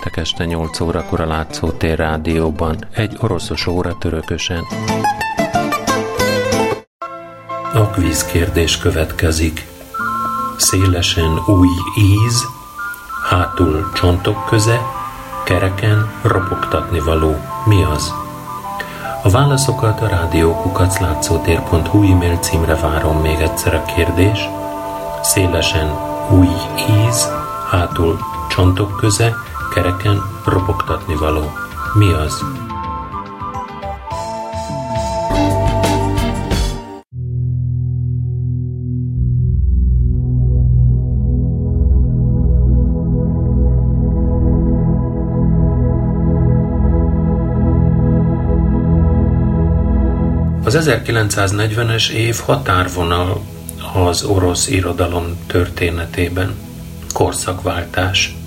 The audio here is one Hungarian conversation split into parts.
Péntek este 8 órakor a Látszótér rádióban, egy oroszos óra törökösen. A kvíz kérdés következik. Szélesen új íz, hátul csontok köze, kereken ropogtatni való. Mi az? A válaszokat a rádiókukaclátszótér.hu e-mail címre várom még egyszer a kérdés. Szélesen új íz, hátul csontok köze, kereken ropogtatni való. Mi az? Az 1940-es év határvonal az orosz irodalom történetében. Korszakváltás.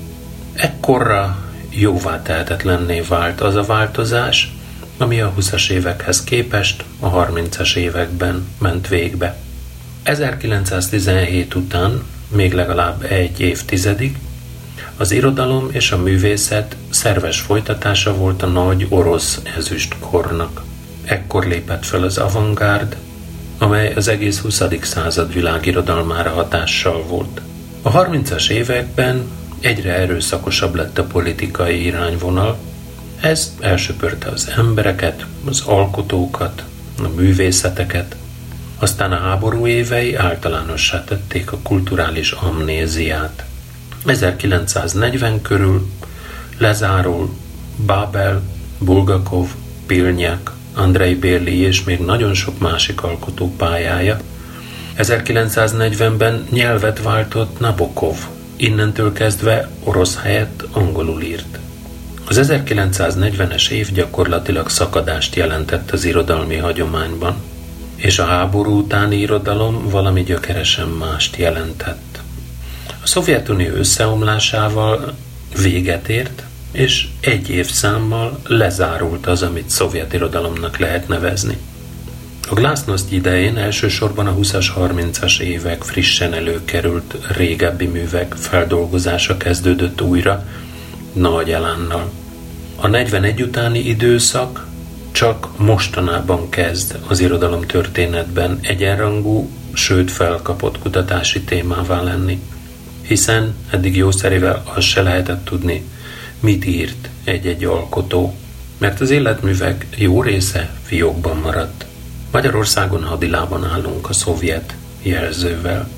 Ekkorra jóvá tehetetlenné vált az a változás, ami a 20-as évekhez képest a 30-as években ment végbe. 1917 után még legalább egy évtizedig az irodalom és a művészet szerves folytatása volt a nagy orosz ezüstkornak. Ekkor lépett fel az avantgárd, amely az egész 20. század világirodalmára hatással volt. A 30-as években egyre erőszakosabb lett a politikai irányvonal, ez elsöpörte az embereket, az alkotókat, a művészeteket, aztán a háború évei általánossá tették a kulturális amnéziát. 1940 körül lezárul Babel, Bulgakov, Pilnyak, Andrei Bérli és még nagyon sok másik alkotó pályája. 1940-ben nyelvet váltott Nabokov, innentől kezdve orosz helyett angolul írt. Az 1940-es év gyakorlatilag szakadást jelentett az irodalmi hagyományban, és a háború utáni irodalom valami gyökeresen mást jelentett. A Szovjetunió összeomlásával véget ért, és egy évszámmal lezárult az, amit szovjet irodalomnak lehet nevezni. A Glasnost idején elsősorban a 20-as, 30-as évek frissen előkerült régebbi művek feldolgozása kezdődött újra nagy elánnal. A 41 utáni időszak csak mostanában kezd az irodalom történetben egyenrangú, sőt felkapott kutatási témává lenni. Hiszen eddig jószerével azt se lehetett tudni, mit írt egy-egy alkotó, mert az életművek jó része fiókban maradt. Magyarországon hadilában állunk a szovjet jelzővel,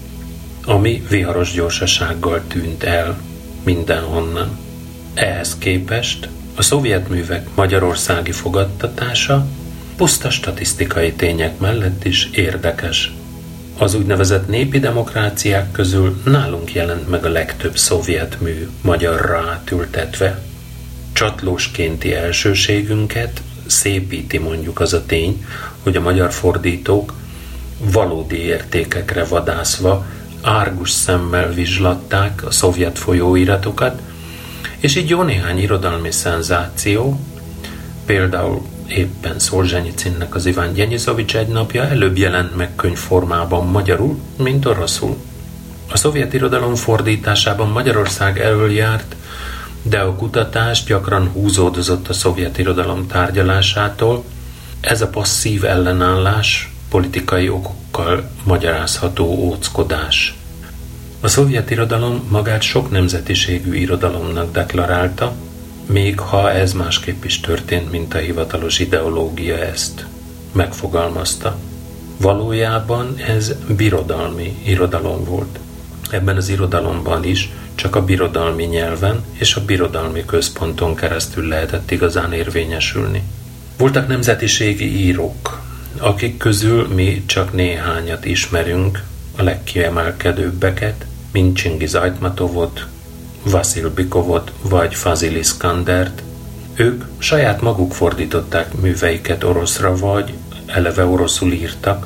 ami viharos gyorsasággal tűnt el mindenhonnan. Ehhez képest a szovjet művek magyarországi fogadtatása puszta statisztikai tények mellett is érdekes. Az úgynevezett népi demokráciák közül nálunk jelent meg a legtöbb szovjet mű magyarra átültetve. Csatlóskénti elsőségünket szépíti mondjuk az a tény, hogy a magyar fordítók valódi értékekre vadászva árgus szemmel vizslatták a szovjet folyóiratokat, és így jó néhány irodalmi szenzáció, például éppen Szolzsenyicinnek az Iván Gyenyizovics egy napja előbb jelent meg könyvformában magyarul, mint oroszul. A szovjet irodalom fordításában Magyarország elől járt, de a kutatás gyakran húzódozott a szovjet irodalom tárgyalásától. Ez a passzív ellenállás politikai okokkal magyarázható óckodás. A szovjet irodalom magát sok nemzetiségű irodalomnak deklarálta, még ha ez másképp is történt, mint a hivatalos ideológia ezt megfogalmazta. Valójában ez birodalmi irodalom volt. Ebben az irodalomban is csak a birodalmi nyelven és a birodalmi központon keresztül lehetett igazán érvényesülni. Voltak nemzetiségi írók, akik közül mi csak néhányat ismerünk, a legkiemelkedőbbeket, mint Csingiz Ajtmatovot, Vasil Bikovot vagy Fazil Iskandert. Ők saját maguk fordították műveiket oroszra, vagy eleve oroszul írtak,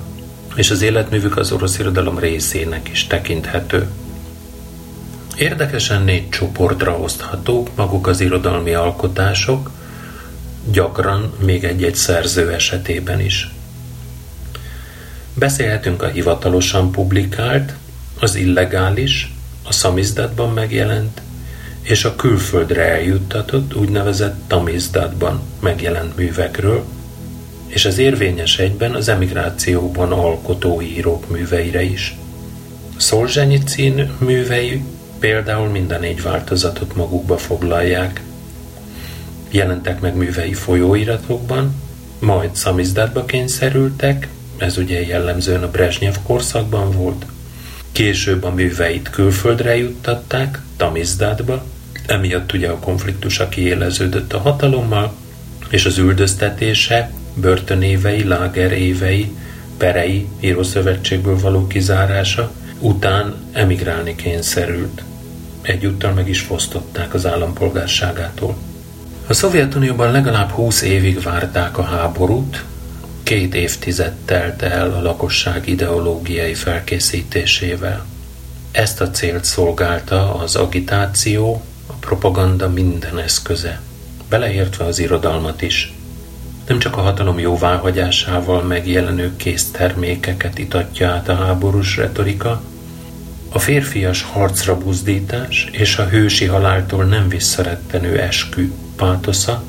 és az életművük az orosz irodalom részének is tekinthető. Érdekesen négy csoportra oszthatók maguk az irodalmi alkotások, gyakran még egy-egy szerző esetében is. Beszélhetünk a hivatalosan publikált, az illegális, a szamizdatban megjelent, és a külföldre eljuttatott úgynevezett tamizdatban megjelent művekről, és az érvényes egyben az emigrációban alkotó írók műveire is. Szolzsenyicin művei például minden négy változatot magukba foglalják. Jelentek meg művei folyóiratokban, majd szamizdatba kényszerültek, ez ugye jellemzően a Brezsnyev korszakban volt. Később a műveit külföldre juttatták, Tamizdátba, emiatt ugye a konfliktusa kiéleződött a hatalommal, és az üldöztetése, börtönévei, lágerévei, perei, írószövetségből való kizárása után emigrálni kényszerült. Egyúttal meg is fosztották az állampolgárságától. A Szovjetunióban legalább 20 évig várták a háborút, két évtized telt el a lakosság ideológiai felkészítésével. Ezt a célt szolgálta az agitáció, a propaganda minden eszköze, beleértve az irodalmat is. Nem csak a hatalom jóváhagyásával megjelenő késztermékeket itatja át a háborús retorika, a férfias harcra buzdítás és a hősi haláltól nem visszarettenő eskü pátosza,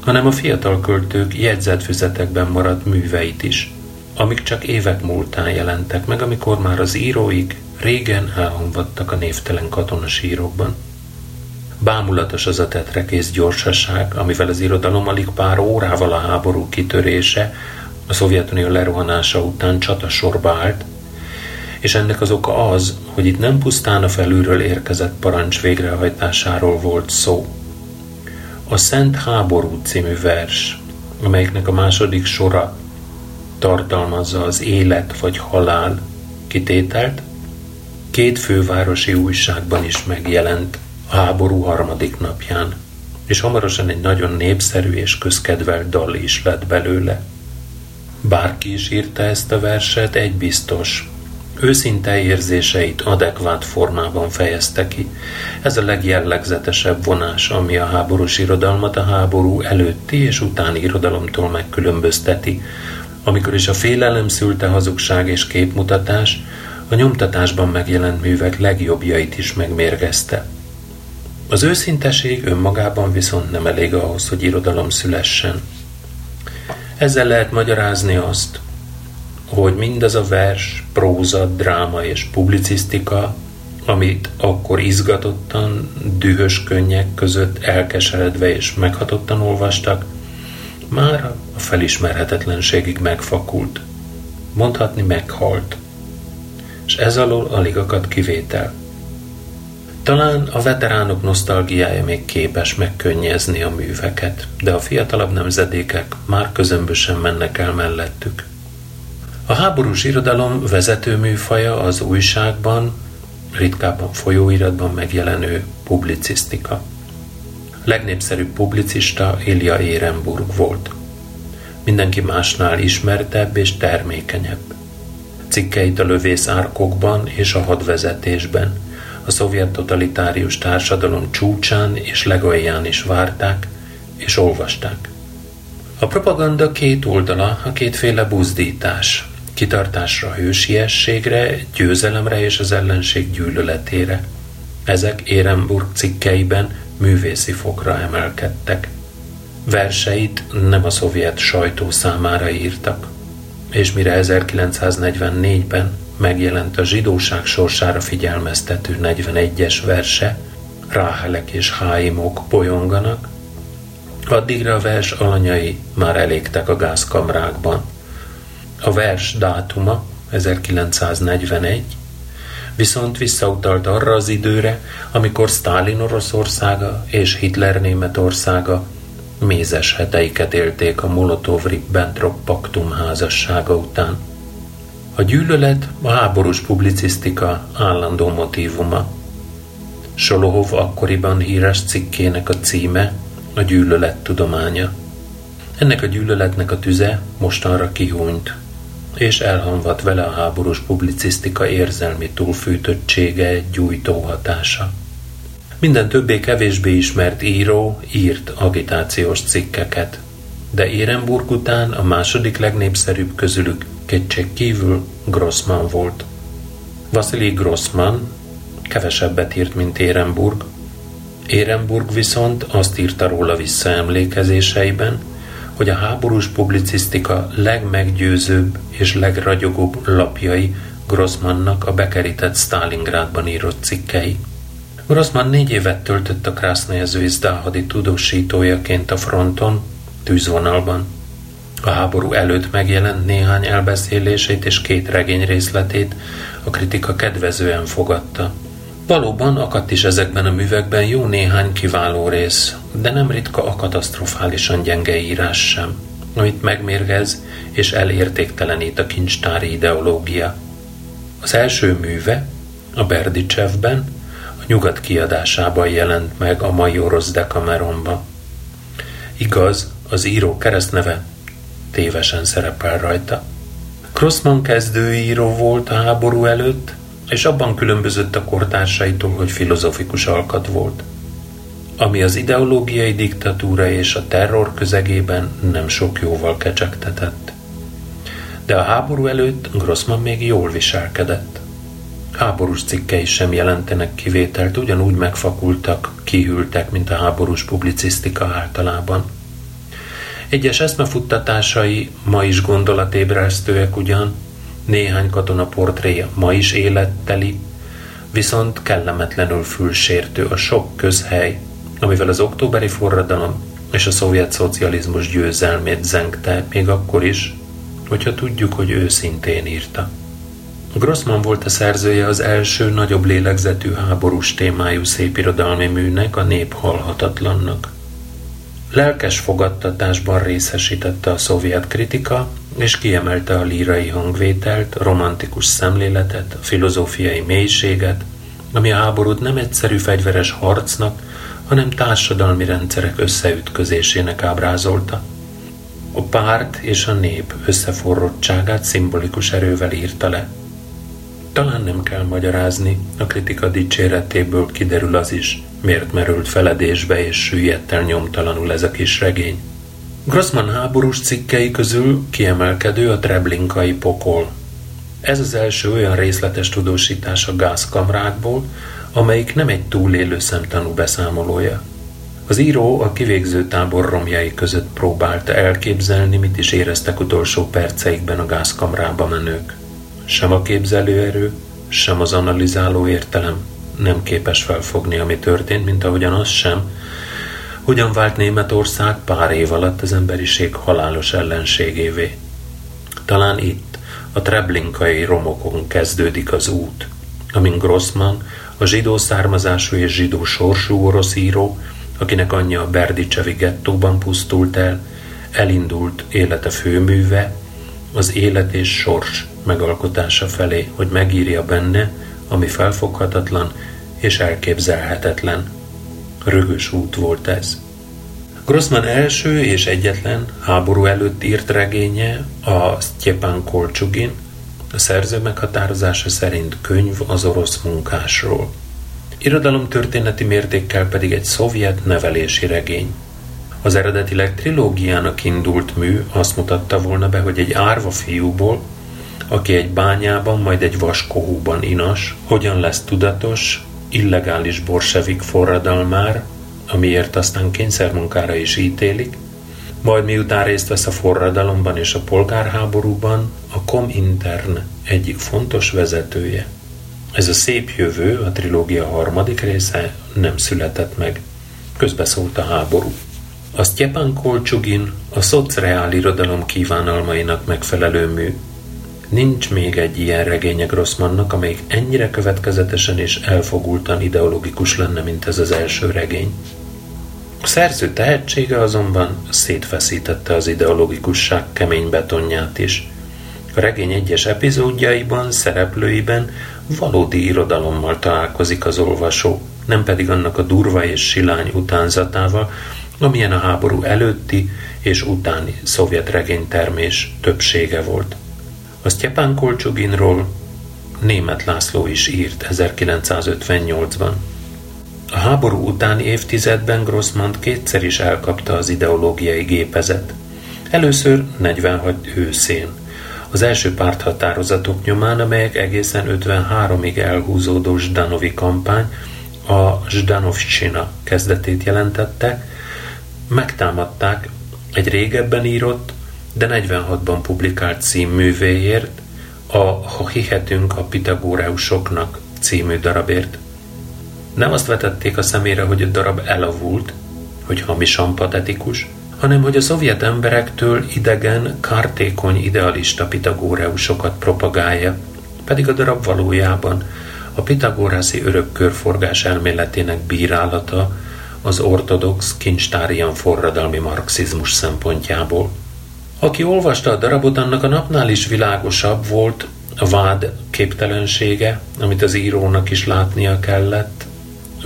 hanem a fiatal költők jegyzetfüzetekben maradt műveit is, amik csak évek múltán jelentek meg, amikor már az íróik régen elhangvattak a névtelen katonasírokban. Bámulatos az a tetrekész gyorsaság, amivel az irodalom alig pár órával a háború kitörése, a Szovjetunió lerohanása után csata sorba állt, és ennek az oka az, hogy itt nem pusztán a felülről érkezett parancs végrehajtásáról volt szó. A Szent Háború című vers, amelyiknek a második sora tartalmazza az élet vagy halál kitételt, két fővárosi újságban is megjelent a háború harmadik napján, és hamarosan egy nagyon népszerű és közkedvelt dal is lett belőle. Bárki is írta ezt a verset, egy biztos, Őszinte érzéseit adekvát formában fejezte ki. Ez a legjellegzetesebb vonás, ami a háborús irodalmat a háború előtti és utáni irodalomtól megkülönbözteti, amikor is a félelem szülte hazugság és képmutatás, a nyomtatásban megjelent művek legjobbjait is megmérgezte. Az őszinteség önmagában viszont nem elég ahhoz, hogy irodalom szülessen. Ezzel lehet magyarázni azt, hogy mindaz a vers, próza, dráma és publicisztika, amit akkor izgatottan, dühös könnyek között elkeseredve és meghatottan olvastak, már a felismerhetetlenségig megfakult. Mondhatni meghalt. És ez alól alig akad kivétel. Talán a veteránok nosztalgiája még képes megkönnyezni a műveket, de a fiatalabb nemzedékek már közömbösen mennek el mellettük. A háborús irodalom vezető műfaja az újságban, ritkábban folyóiratban megjelenő publicisztika. Legnépszerűbb publicista Ilja Érenburg volt. Mindenki másnál ismertebb és termékenyebb. Cikkeit a lövész árkokban és a hadvezetésben, a szovjet totalitárius társadalom csúcsán és legalján is várták és olvasták. A propaganda két oldala, a kétféle buzdítás, kitartásra, hősiességre, győzelemre és az ellenség gyűlöletére. Ezek Érenburg cikkeiben művészi fokra emelkedtek. Verseit nem a szovjet sajtó számára írtak, és mire 1944-ben megjelent a zsidóság sorsára figyelmeztető 41-es verse, Ráhelek és Háimok bolyonganak, addigra a vers alanyai már elégtek a gázkamrákban – a vers dátuma 1941, viszont visszautalt arra az időre, amikor Stalin Oroszországa és Hitler Németországa mézes heteiket élték a Molotov-Ribbentrop paktum házassága után. A gyűlölet a háborús publicisztika állandó motívuma. Solohov akkoriban híres cikkének a címe a gyűlölet tudománya. Ennek a gyűlöletnek a tüze mostanra kihúnyt és elhamvat vele a háborús publicisztika érzelmi túlfűtöttsége, gyújtó hatása. Minden többé-kevésbé ismert író írt agitációs cikkeket, de Érenburg után a második legnépszerűbb közülük kétség kívül Grossman volt. Vasili Grossman kevesebbet írt, mint Érenburg, Érenburg viszont azt írta róla visszaemlékezéseiben, hogy a háborús publicisztika legmeggyőzőbb és legragyogóbb lapjai Grossmannnak a bekerített Stalingrádban írott cikkei. Grossman négy évet töltött a Krasznajezőizdá hadi tudósítójaként a fronton, tűzvonalban. A háború előtt megjelent néhány elbeszélését és két regény részletét a kritika kedvezően fogadta. Valóban akadt is ezekben a művekben jó néhány kiváló rész, de nem ritka a katasztrofálisan gyenge írás sem, amit megmérgez és elértéktelenít a kincstári ideológia. Az első műve, a Berdicsevben, a nyugat kiadásában jelent meg a mai orosz Decameronba. Igaz, az író keresztneve tévesen szerepel rajta. Crossman kezdőíró volt a háború előtt, és abban különbözött a kortársaitól, hogy filozofikus alkat volt. Ami az ideológiai diktatúra és a terror közegében nem sok jóval kecsegtetett. De a háború előtt Grossman még jól viselkedett. Háborús cikkei sem jelentenek kivételt, ugyanúgy megfakultak, kihűltek, mint a háborús publicisztika általában – egyes eszmefuttatásai ma is gondolatébresztőek ugyan, néhány katona portréja ma is életteli, viszont kellemetlenül fülsértő a sok közhely, amivel az októberi forradalom és a szovjet szocializmus győzelmét zengte, még akkor is, hogyha tudjuk, hogy őszintén írta. Grossman volt a szerzője az első nagyobb lélegzetű háborús témájú szépirodalmi műnek, a Nép halhatatlannak. Lelkes fogadtatásban részesítette a szovjet kritika, és kiemelte a lírai hangvételt, a romantikus szemléletet, a filozófiai mélységet, ami a háborút nem egyszerű fegyveres harcnak, hanem társadalmi rendszerek összeütközésének ábrázolta. A párt és a nép összeforrottságát szimbolikus erővel írta le. Talán nem kell magyarázni, a kritika dicséretéből kiderül az is, miért merült feledésbe és süllyedt el nyomtalanul ez a kis regény. Grossman háborús cikkei közül kiemelkedő a Treblinkai pokol. Ez az első olyan részletes tudósítás a gázkamrákból, amelyik nem egy túlélő szemtanú beszámolója. Az író a kivégző tábor romjai között próbálta elképzelni, mit is éreztek utolsó perceikben a gázkamrába menők. Sem a képzelőerő, sem az analizáló értelem nem képes felfogni, ami történt, mint ahogyan az sem, hogyan vált Németország pár év alatt az emberiség halálos ellenségévé. Talán itt, a Treblinkai romokon kezdődik az út, amin Grossman, a zsidó származású és zsidó sorsú orosz író, akinek anyja a Berdicsevi gettóban pusztult el, elindult élete főműve, az élet és sors megalkotása felé, hogy megírja benne, ami felfoghatatlan és elképzelhetetlen. Rögös út volt ez. Grossman első és egyetlen háború előtt írt regénye a Stjepan Kolcsugin, a szerző meghatározása szerint könyv az orosz munkásról. Irodalom történeti mértékkel pedig egy szovjet nevelési regény. Az eredetileg trilógiának indult mű azt mutatta volna be, hogy egy árva fiúból, aki egy bányában, majd egy vaskohúban inas, hogyan lesz tudatos, illegális borsevik forradalmár, amiért aztán kényszermunkára is ítélik, majd miután részt vesz a forradalomban és a polgárháborúban, a Komintern egyik fontos vezetője. Ez a szép jövő, a trilógia harmadik része nem született meg. Közbeszólt a háború. A Stjepan Kolcsugin a szociál irodalom kívánalmainak megfelelő mű, Nincs még egy ilyen regénye Grossmannak, amelyik ennyire következetesen és elfogultan ideológikus lenne, mint ez az első regény. A szerző tehetsége azonban szétfeszítette az ideológikusság kemény betonját is. A regény egyes epizódjaiban, szereplőiben valódi irodalommal találkozik az olvasó, nem pedig annak a durva és silány utánzatával, amilyen a háború előtti és utáni szovjet regénytermés többsége volt. A Sztyepán Kolcsuginról német László is írt 1958-ban. A háború utáni évtizedben Grossman kétszer is elkapta az ideológiai gépezet. Először 46 őszén. Az első párthatározatok nyomán, amelyek egészen 53-ig elhúzódó Zdanovi kampány, a Zsdanovcsina kezdetét jelentette, megtámadták egy régebben írott, de 46-ban publikált címművéért, a Ha hihetünk a Pitagóreusoknak című darabért. Nem azt vetették a szemére, hogy a darab elavult, hogy hamisan patetikus, hanem hogy a szovjet emberektől idegen, kártékony idealista pitagóreusokat propagálja, pedig a darab valójában a pitagórászi örökkörforgás elméletének bírálata az ortodox kincstárian forradalmi marxizmus szempontjából. Aki olvasta a darabot, annak a napnál is világosabb volt a vád képtelensége, amit az írónak is látnia kellett,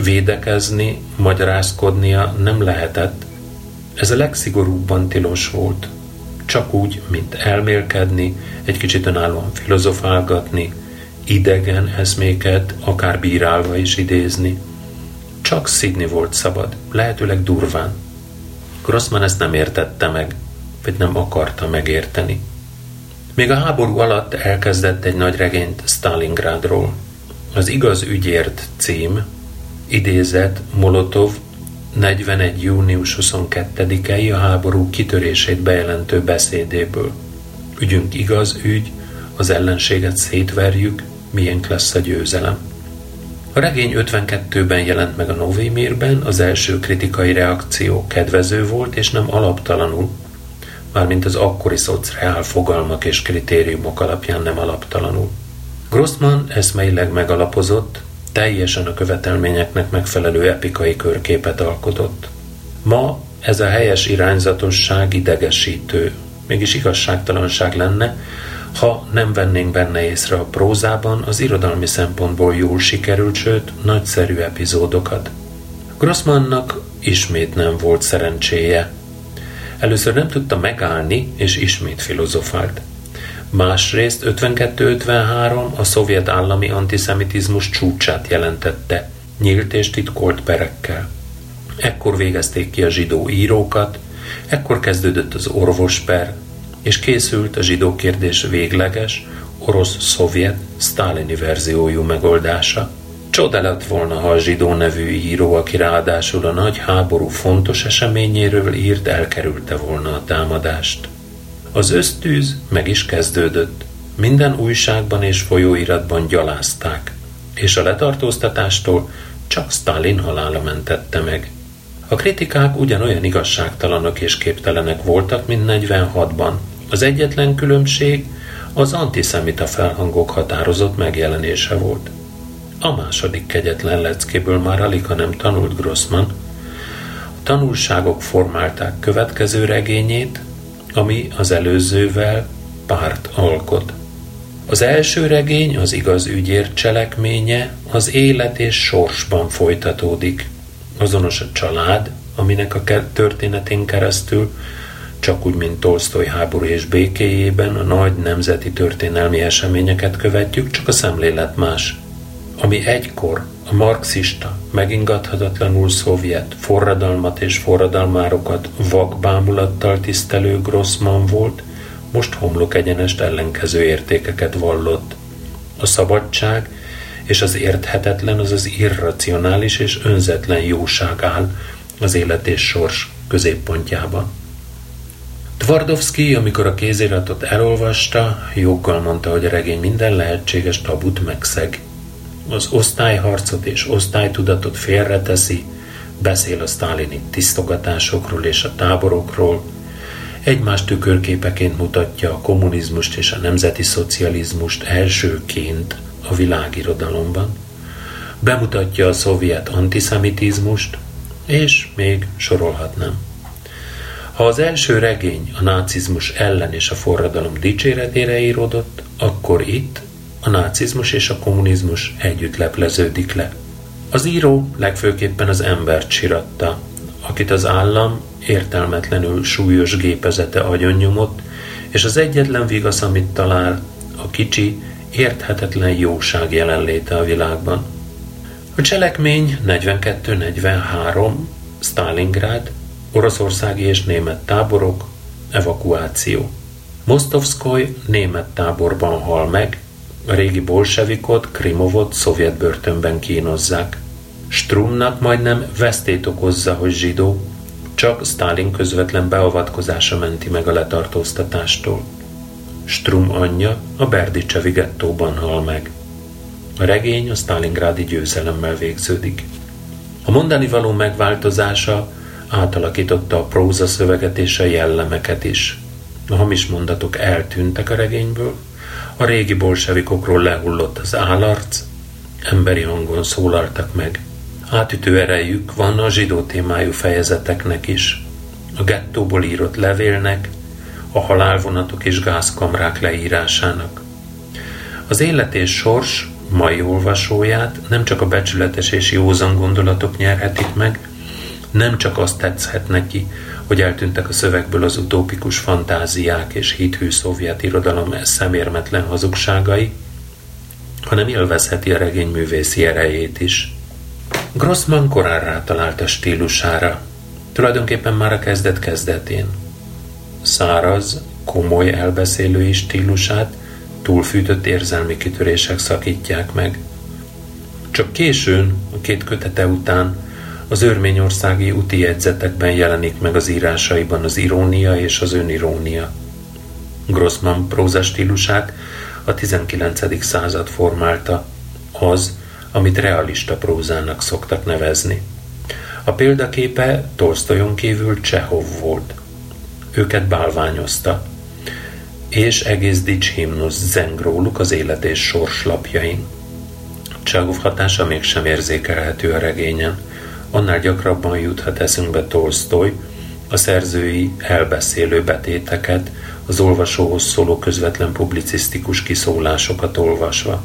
védekezni, magyarázkodnia nem lehetett. Ez a legszigorúbban tilos volt. Csak úgy, mint elmélkedni, egy kicsit önállóan filozofálgatni, idegen eszméket akár bírálva is idézni. Csak szidni volt szabad, lehetőleg durván. Grossman ezt nem értette meg, vagy nem akarta megérteni. Még a háború alatt elkezdett egy nagy regényt Stalingrádról. Az Igaz ügyért cím, idézett Molotov 41. június 22-i a háború kitörését bejelentő beszédéből. Ügyünk igaz ügy, az ellenséget szétverjük, miénk lesz a győzelem. A regény 52-ben jelent meg a Novémérben, az első kritikai reakció kedvező volt, és nem alaptalanul, mármint az akkori szociál fogalmak és kritériumok alapján nem alaptalanul. Grossman eszmeileg megalapozott, teljesen a követelményeknek megfelelő epikai körképet alkotott. Ma ez a helyes irányzatosság idegesítő, mégis igazságtalanság lenne, ha nem vennénk benne észre a prózában az irodalmi szempontból jól sikerült, sőt, nagyszerű epizódokat. Grossmannak ismét nem volt szerencséje. Először nem tudta megállni, és ismét filozofált. Másrészt 52-53 a szovjet állami antiszemitizmus csúcsát jelentette, nyílt és titkolt perekkel. Ekkor végezték ki a zsidó írókat, ekkor kezdődött az orvosper, és készült a zsidó kérdés végleges, orosz-szovjet, sztálini verziójú megoldása. Csoda lett volna, ha a zsidó nevű író, aki ráadásul a nagy háború fontos eseményéről írt, elkerülte volna a támadást. Az ösztűz meg is kezdődött. Minden újságban és folyóiratban gyalázták, és a letartóztatástól csak Stalin halála mentette meg. A kritikák ugyanolyan igazságtalanok és képtelenek voltak, mint 46-ban, az egyetlen különbség az antiszemita felhangok határozott megjelenése volt. A második kegyetlen leckéből már alig, ha nem tanult Grossman. A tanulságok formálták következő regényét, ami az előzővel párt alkot. Az első regény, az igaz ügyért cselekménye, az élet és sorsban folytatódik. Azonos a család, aminek a történetén keresztül csak úgy, mint Tolstoy háború és békéjében a nagy nemzeti történelmi eseményeket követjük, csak a szemlélet más. Ami egykor a marxista, megingathatatlanul szovjet forradalmat és forradalmárokat vakbámulattal tisztelő Grossman volt, most homlok egyenest ellenkező értékeket vallott. A szabadság és az érthetetlen, az az irracionális és önzetlen jóság áll az élet és sors középpontjában. Tvardovszki, amikor a kéziratot elolvasta, joggal mondta, hogy a regény minden lehetséges tabut megszeg. Az osztályharcot és osztálytudatot félreteszi, beszél a sztálini tisztogatásokról és a táborokról, egymás tükörképeként mutatja a kommunizmust és a nemzeti szocializmust elsőként a világirodalomban, bemutatja a szovjet antiszemitizmust, és még sorolhatnám. Ha az első regény a nácizmus ellen és a forradalom dicséretére íródott, akkor itt a nácizmus és a kommunizmus együtt lepleződik le. Az író legfőképpen az embert siratta, akit az állam értelmetlenül súlyos gépezete agyonnyomott, és az egyetlen vigasz, amit talál, a kicsi, érthetetlen jóság jelenléte a világban. A cselekmény 42-43, Stalingrád, oroszországi és német táborok, evakuáció. Mostovszkoly német táborban hal meg, a régi bolsevikot, Krimovot szovjet börtönben kínozzák. Strumnak majdnem vesztét okozza, hogy zsidó, csak Stalin közvetlen beavatkozása menti meg a letartóztatástól. Strum anyja a Berdicsevi gettóban hal meg. A regény a Stalingrádi győzelemmel végződik. A mondani való megváltozása átalakította a próza szöveget és a jellemeket is. A hamis mondatok eltűntek a regényből, a régi bolsevikokról lehullott az állarc, emberi hangon szólaltak meg. Átütő erejük van a zsidó témájú fejezeteknek is. A gettóból írott levélnek, a halálvonatok és gázkamrák leírásának. Az élet és sors mai olvasóját nem csak a becsületes és józan gondolatok nyerhetik meg, nem csak azt tetszhet neki, hogy eltűntek a szövegből az utópikus fantáziák és hithű szovjet irodalom szemérmetlen hazugságai, hanem élvezheti a regény művészi erejét is. Grossman korán rátalált a stílusára, tulajdonképpen már a kezdet kezdetén. Száraz, komoly elbeszélői stílusát túlfűtött érzelmi kitörések szakítják meg. Csak későn, a két kötete után az örményországi úti jegyzetekben jelenik meg az írásaiban az irónia és az önirónia. Grossman próza stílusát a 19. század formálta, az, amit realista prózának szoktak nevezni. A példaképe Tolstoyon kívül Csehov volt. Őket bálványozta, és egész dics himnusz zeng róluk az élet és sors lapjain. Csehov hatása mégsem érzékelhető a regényen, annál gyakrabban juthat eszünkbe Tolstoy, a szerzői elbeszélő betéteket, az olvasóhoz szóló közvetlen publicisztikus kiszólásokat olvasva.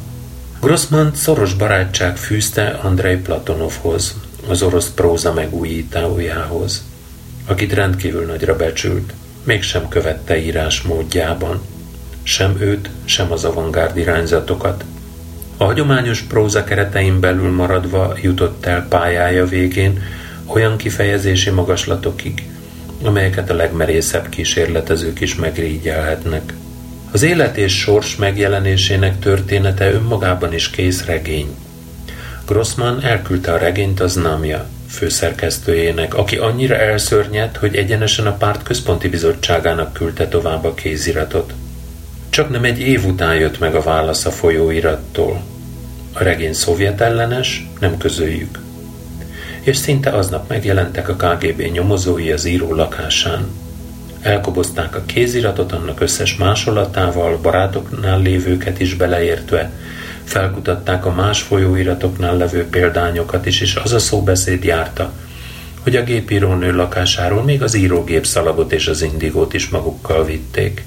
Grossman szoros barátság fűzte Andrei Platonovhoz, az orosz próza megújítójához, akit rendkívül nagyra becsült, mégsem követte írás módjában, sem őt, sem az avantgárd irányzatokat. A hagyományos próza keretein belül maradva jutott el pályája végén olyan kifejezési magaslatokig, amelyeket a legmerészebb kísérletezők is megrígyelhetnek. Az élet és sors megjelenésének története önmagában is kész regény. Grossman elküldte a regényt az Namja főszerkesztőjének, aki annyira elszörnyedt, hogy egyenesen a párt központi bizottságának küldte tovább a kéziratot. Csak nem egy év után jött meg a válasz a folyóirattól. A regény szovjet ellenes, nem közöljük. És szinte aznap megjelentek a KGB nyomozói az író lakásán. Elkobozták a kéziratot annak összes másolatával, barátoknál lévőket is beleértve, felkutatták a más folyóiratoknál levő példányokat is, és az a szóbeszéd járta, hogy a gépírónő lakásáról még az írógép szalagot és az indigót is magukkal vitték.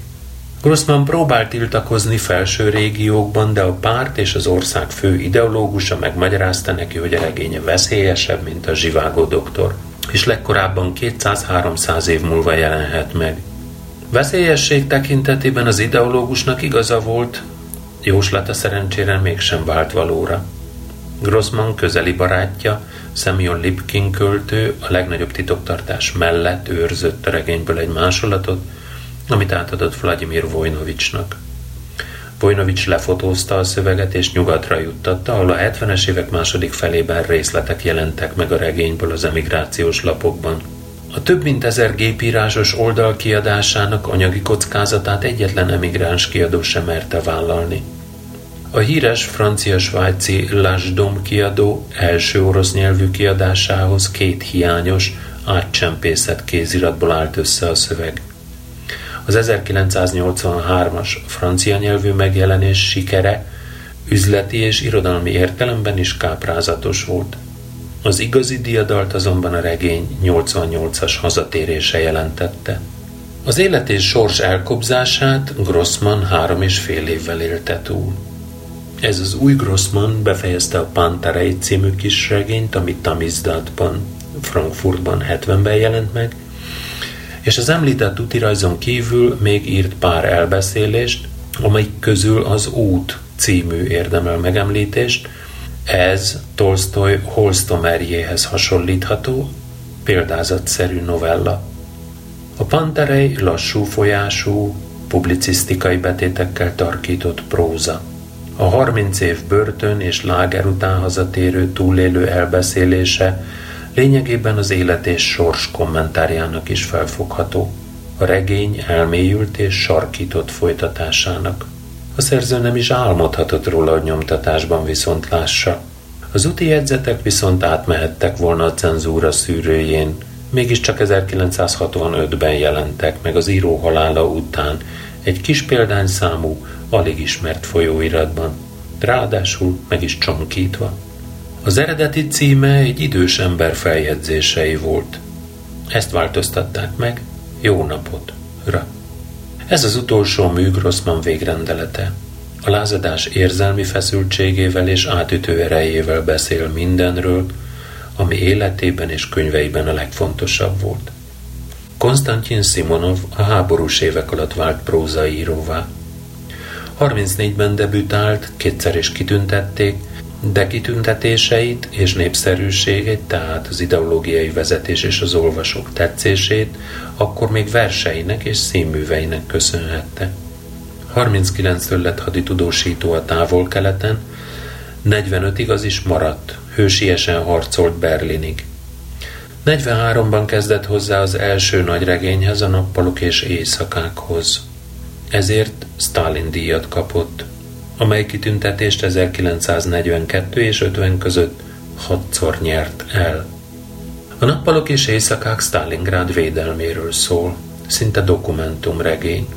Grossman próbált tiltakozni felső régiókban, de a párt és az ország fő ideológusa megmagyarázta neki, hogy a regénye veszélyesebb, mint a zsivágó doktor és legkorábban 200-300 év múlva jelenhet meg. Veszélyesség tekintetében az ideológusnak igaza volt, jóslata szerencsére mégsem vált valóra. Grossman közeli barátja, Semyon Lipkin költő a legnagyobb titoktartás mellett őrzött a regényből egy másolatot, amit átadott Vladimir Vojnovicsnak. Vojnovics lefotózta a szöveget és nyugatra juttatta, ahol a 70-es évek második felében részletek jelentek meg a regényből az emigrációs lapokban. A több mint ezer gépírásos oldal kiadásának anyagi kockázatát egyetlen emigráns kiadó sem merte vállalni. A híres francia-svájci L'Age kiadó első orosz nyelvű kiadásához két hiányos, átcsempészett kéziratból állt össze a szöveg. Az 1983-as francia nyelvű megjelenés sikere üzleti és irodalmi értelemben is káprázatos volt. Az igazi diadalt azonban a regény 88-as hazatérése jelentette. Az élet és sors elkobzását Grossman három és fél évvel élte túl. Ez az új Grossman befejezte a Pantarei című kis regényt, amit Tamizdatban, Frankfurtban 70-ben jelent meg, és az említett útirajzon kívül még írt pár elbeszélést, amelyik közül az Út című érdemel megemlítést, ez Tolstoy Holstomerjéhez hasonlítható, példázatszerű novella. A Panterei lassú folyású, publicisztikai betétekkel tarkított próza. A 30 év börtön és láger után hazatérő túlélő elbeszélése lényegében az élet és sors kommentárjának is felfogható. A regény elmélyült és sarkított folytatásának. A szerző nem is álmodhatott róla, hogy nyomtatásban viszont lássa. Az úti jegyzetek viszont átmehettek volna a cenzúra szűrőjén, mégiscsak 1965-ben jelentek meg az író halála után egy kis példányszámú, alig ismert folyóiratban, ráadásul meg is csonkítva. Az eredeti címe egy idős ember feljegyzései volt. Ezt változtatták meg, jó napot, ra. Ez az utolsó mű Grossman végrendelete. A lázadás érzelmi feszültségével és átütő erejével beszél mindenről, ami életében és könyveiben a legfontosabb volt. Konstantin Simonov a háborús évek alatt vált prózaíróvá. 34-ben debütált, kétszer is kitüntették, de kitüntetéseit és népszerűségét, tehát az ideológiai vezetés és az olvasók tetszését akkor még verseinek és színműveinek köszönhette. 39-től lett haditudósító a távol-keleten, 45-ig az is maradt, hősiesen harcolt Berlinig. 43-ban kezdett hozzá az első nagy regényhez, a nappalok és éjszakákhoz. Ezért Stalin díjat kapott, amely kitüntetést 1942 és 50 között hatszor nyert el. A nappalok és éjszakák Stalingrád védelméről szól, szinte dokumentumregény.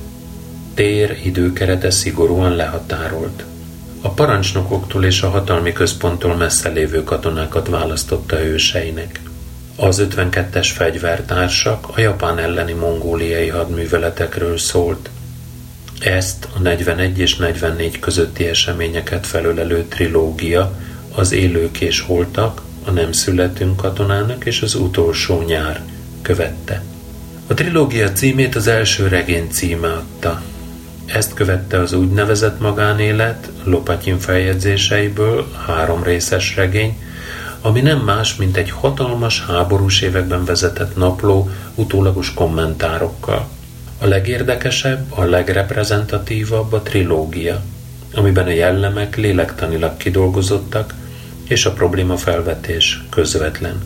Tér időkerete szigorúan lehatárolt. A parancsnokoktól és a hatalmi központtól messze lévő katonákat választotta hőseinek. Az 52-es fegyvertársak a japán elleni mongóliai hadműveletekről szólt. Ezt a 41 és 44 közötti eseményeket felölelő trilógia, az élők és holtak, a nem születünk katonának és az utolsó nyár követte. A trilógia címét az első regény címe adta. Ezt követte az úgynevezett magánélet, Lopatyin feljegyzéseiből három részes regény, ami nem más, mint egy hatalmas háborús években vezetett napló utólagos kommentárokkal. A legérdekesebb, a legreprezentatívabb a trilógia, amiben a jellemek lélektanilag kidolgozottak, és a probléma felvetés közvetlen.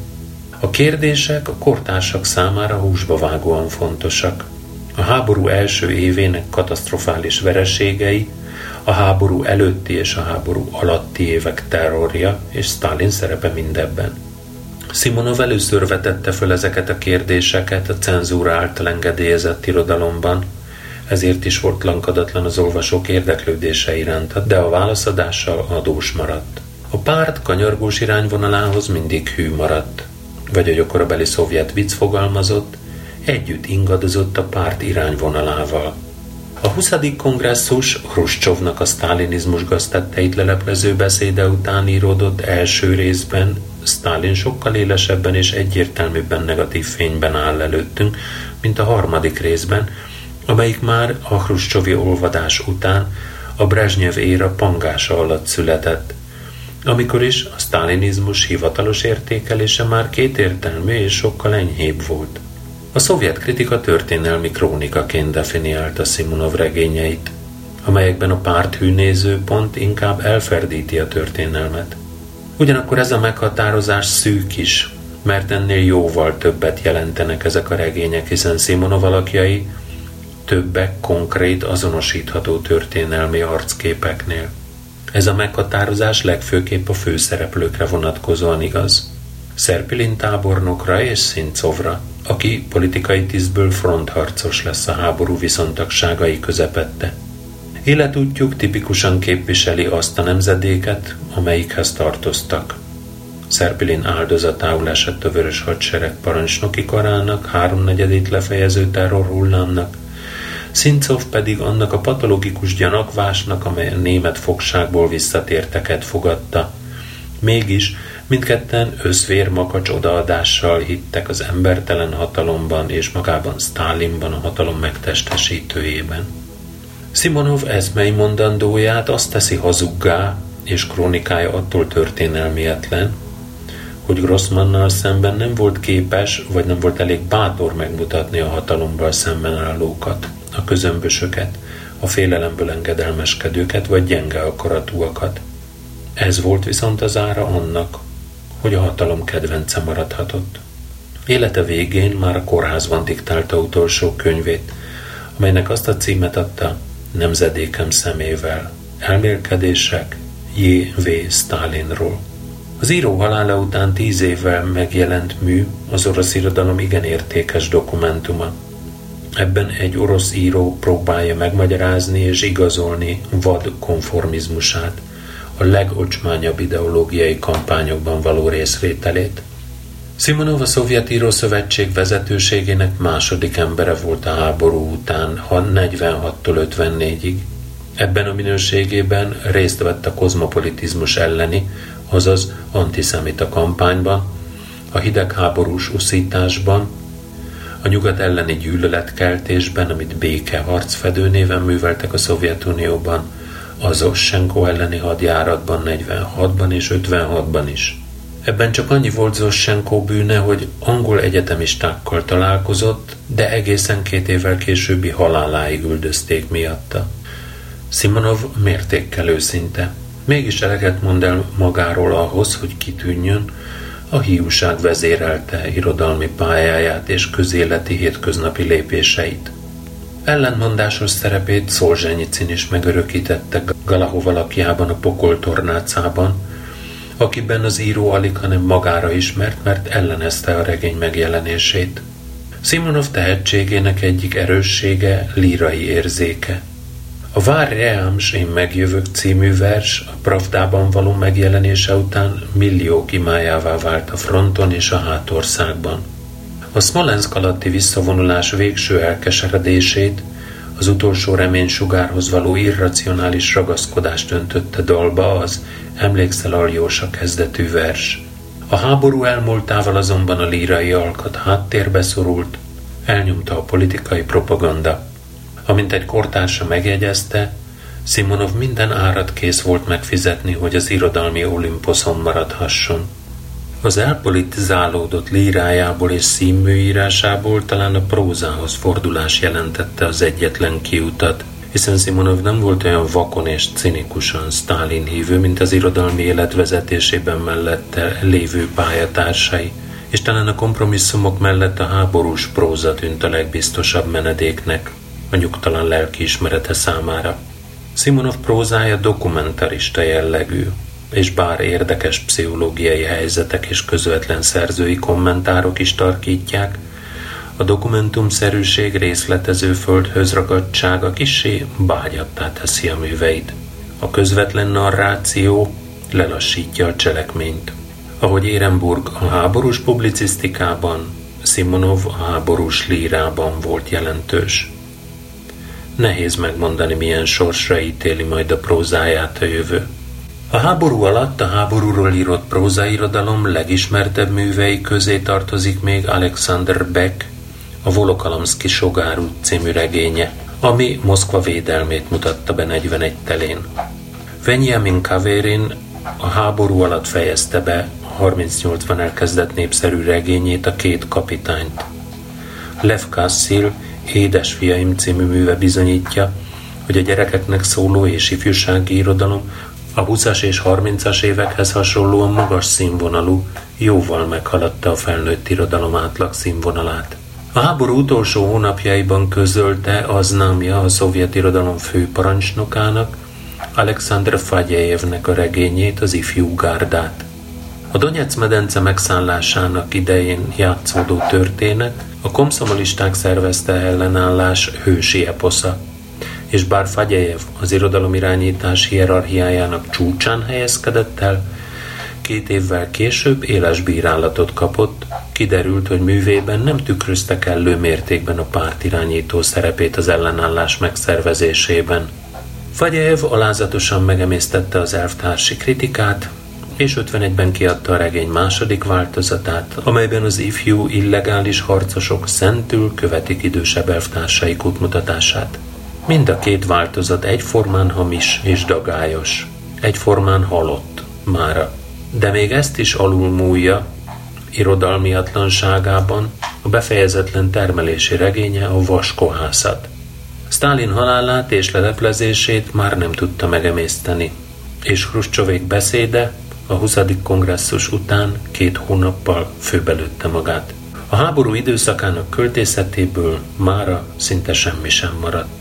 A kérdések a kortársak számára húsba vágóan fontosak. A háború első évének katasztrofális vereségei, a háború előtti és a háború alatti évek terrorja és Stalin szerepe mindebben. Simonov először vetette föl ezeket a kérdéseket a cenzúra által engedélyezett irodalomban, ezért is volt lankadatlan az olvasók érdeklődése iránt, de a válaszadással adós maradt. A párt kanyargós irányvonalához mindig hű maradt, vagy a korabeli szovjet vicc fogalmazott, együtt ingadozott a párt irányvonalával. A 20. kongresszus Hruscsovnak a sztálinizmus gaztetteit leleplező beszéde után íródott első részben Stalin sokkal élesebben és egyértelműbben negatív fényben áll előttünk, mint a harmadik részben, amelyik már a Hruscsovi olvadás után a Brezsnyev éra pangása alatt született, amikor is a sztálinizmus hivatalos értékelése már kétértelmű és sokkal enyhébb volt. A szovjet kritika történelmi krónikaként definiálta Simonov regényeit, amelyekben a párt pont inkább elferdíti a történelmet. Ugyanakkor ez a meghatározás szűk is, mert ennél jóval többet jelentenek ezek a regények, hiszen Simonov alakjai többek konkrét, azonosítható történelmi arcképeknél. Ez a meghatározás legfőképp a főszereplőkre vonatkozóan igaz. Szerpilin tábornokra és Szincovra, aki politikai tisztből frontharcos lesz a háború viszontagságai közepette. Életútjuk tipikusan képviseli azt a nemzedéket, amelyikhez tartoztak. Szerpilin áldozatául esett a vörös hadsereg parancsnoki karának, háromnegyedét lefejező terrorhullámnak, Szincov pedig annak a patológikus gyanakvásnak, amely a német fogságból visszatérteket fogadta. Mégis mindketten összvér makacs odaadással hittek az embertelen hatalomban és magában Stálinban a hatalom megtestesítőjében. Simonov ezmei mondandóját azt teszi hazuggá, és krónikája attól történelmietlen, hogy Grossmannal szemben nem volt képes, vagy nem volt elég bátor megmutatni a hatalommal szemben állókat a közömbösöket, a félelemből engedelmeskedőket vagy gyenge akaratúakat. Ez volt viszont az ára annak, hogy a hatalom kedvence maradhatott. Élete végén már a kórházban diktálta utolsó könyvét, amelynek azt a címet adta Nemzedékem szemével. Elmélkedések J.V. Stalinról. Az író halála után tíz évvel megjelent mű az orosz irodalom igen értékes dokumentuma. Ebben egy orosz író próbálja megmagyarázni és igazolni vad konformizmusát, a legocsmányabb ideológiai kampányokban való részvételét. Simonov a Szovjet Író Szövetség vezetőségének második embere volt a háború után, ha 46-tól 54-ig. Ebben a minőségében részt vett a kozmopolitizmus elleni, azaz antiszemita kampányban, a hidegháborús uszításban, a nyugat elleni gyűlöletkeltésben, amit békeharc fedő néven műveltek a Szovjetunióban, az Ossenko elleni hadjáratban 46-ban és 56-ban is. Ebben csak annyi volt Zossenko bűne, hogy angol egyetemistákkal találkozott, de egészen két évvel későbbi haláláig üldözték miatta. Simonov mértékkel őszinte. Mégis eleget mond el magáról ahhoz, hogy kitűnjön, a hiúság vezérelte irodalmi pályáját és közéleti hétköznapi lépéseit. Ellentmondásos szerepét Szolzsenyicin is megörökítette Galahov alakjában a pokol tornácában, akiben az író alig, hanem magára ismert, mert ellenezte a regény megjelenését. Simonov tehetségének egyik erőssége lírai érzéke. A Vár Reams, én megjövök című vers a Pravdában való megjelenése után milliók imájává vált a fronton és a hátországban. A Smolensk alatti visszavonulás végső elkeseredését, az utolsó reménysugárhoz való irracionális ragaszkodást öntötte dalba az Emlékszel Aljósa kezdetű vers. A háború elmúltával azonban a lírai alkat háttérbe szorult, elnyomta a politikai propaganda. Amint egy kortársa megjegyezte, Simonov minden árat kész volt megfizetni, hogy az irodalmi Olimposzon maradhasson. Az elpolitizálódott lírájából és színműírásából talán a prózához fordulás jelentette az egyetlen kiutat, hiszen Simonov nem volt olyan vakon és cinikusan Stalin hívő, mint az irodalmi élet vezetésében mellette lévő pályatársai, és talán a kompromisszumok mellett a háborús próza tűnt a legbiztosabb menedéknek a nyugtalan lelkiismerete számára. Simonov prózája dokumentarista jellegű, és bár érdekes pszichológiai helyzetek és közvetlen szerzői kommentárok is tarkítják, a dokumentumszerűség részletező földhöz ragadtsága kisé bágyattá teszi a műveit. A közvetlen narráció lelassítja a cselekményt. Ahogy Érenburg a háborús publicisztikában, Simonov a háborús lírában volt jelentős. Nehéz megmondani, milyen sorsra ítéli majd a prózáját a jövő. A háború alatt a háborúról írott prózairodalom legismertebb művei közé tartozik még Alexander Beck a Volokalamszki Sogárú című regénye, ami Moszkva védelmét mutatta be 41 telén. Venyamin Kaverin a háború alatt fejezte be 38-ban elkezdett népszerű regényét a két kapitányt. Lev Kassil Édesfiaim című műve bizonyítja, hogy a gyerekeknek szóló és ifjúsági irodalom a 20-as és 30-as évekhez hasonlóan magas színvonalú, jóval meghaladta a felnőtt irodalom átlag színvonalát. A háború utolsó hónapjaiban közölte az námja a szovjet irodalom főparancsnokának, Alexander Fagyejevnek a regényét, az ifjú gárdát. A Donetsz medence megszállásának idején játszódó történet a komszomolisták szervezte ellenállás hősi eposza, és bár Fagyejev az irodalomirányítás hierarchiájának csúcsán helyezkedett el, két évvel később éles bírálatot kapott, kiderült, hogy művében nem tükrözte kellő mértékben a pártirányító szerepét az ellenállás megszervezésében. Fagyejev alázatosan megemésztette az elvtársi kritikát, és 51-ben kiadta a regény második változatát, amelyben az ifjú illegális harcosok szentül követik idősebb elvtársai útmutatását. Mind a két változat egyformán hamis és dagályos, egyformán halott mára. De még ezt is alulmúlja irodalmiatlanságában a befejezetlen termelési regénye a Vaskohászat. Stalin halálát és leleplezését már nem tudta megemészteni, és Hruscsovék beszéde a 20. kongresszus után két hónappal főbelőtte magát. A háború időszakának költészetéből mára szinte semmi sem maradt.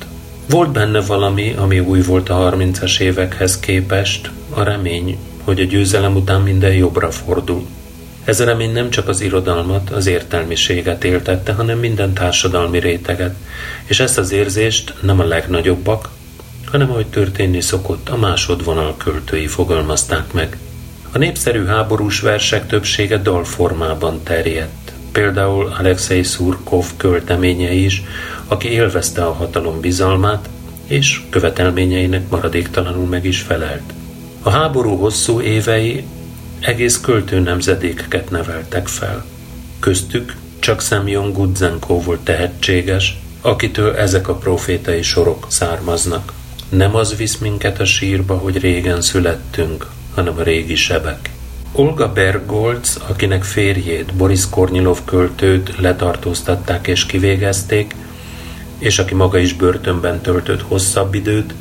Volt benne valami, ami új volt a 30-as évekhez képest, a remény, hogy a győzelem után minden jobbra fordul. Ez a remény nem csak az irodalmat, az értelmiséget éltette, hanem minden társadalmi réteget, és ezt az érzést nem a legnagyobbak, hanem ahogy történni szokott, a másodvonal költői fogalmazták meg. A népszerű háborús versek többsége dalformában terjedt. Például Alexei Szurkov költeménye is, aki élvezte a hatalom bizalmát, és követelményeinek maradéktalanul meg is felelt. A háború hosszú évei egész költő nemzedékeket neveltek fel. Köztük csak Semyon Gudzenko volt tehetséges, akitől ezek a profétai sorok származnak. Nem az visz minket a sírba, hogy régen születtünk, hanem a régi sebek. Olga Bergolc, akinek férjét, Boris Kornyilov költőt letartóztatták és kivégezték, és aki maga is börtönben töltött hosszabb időt,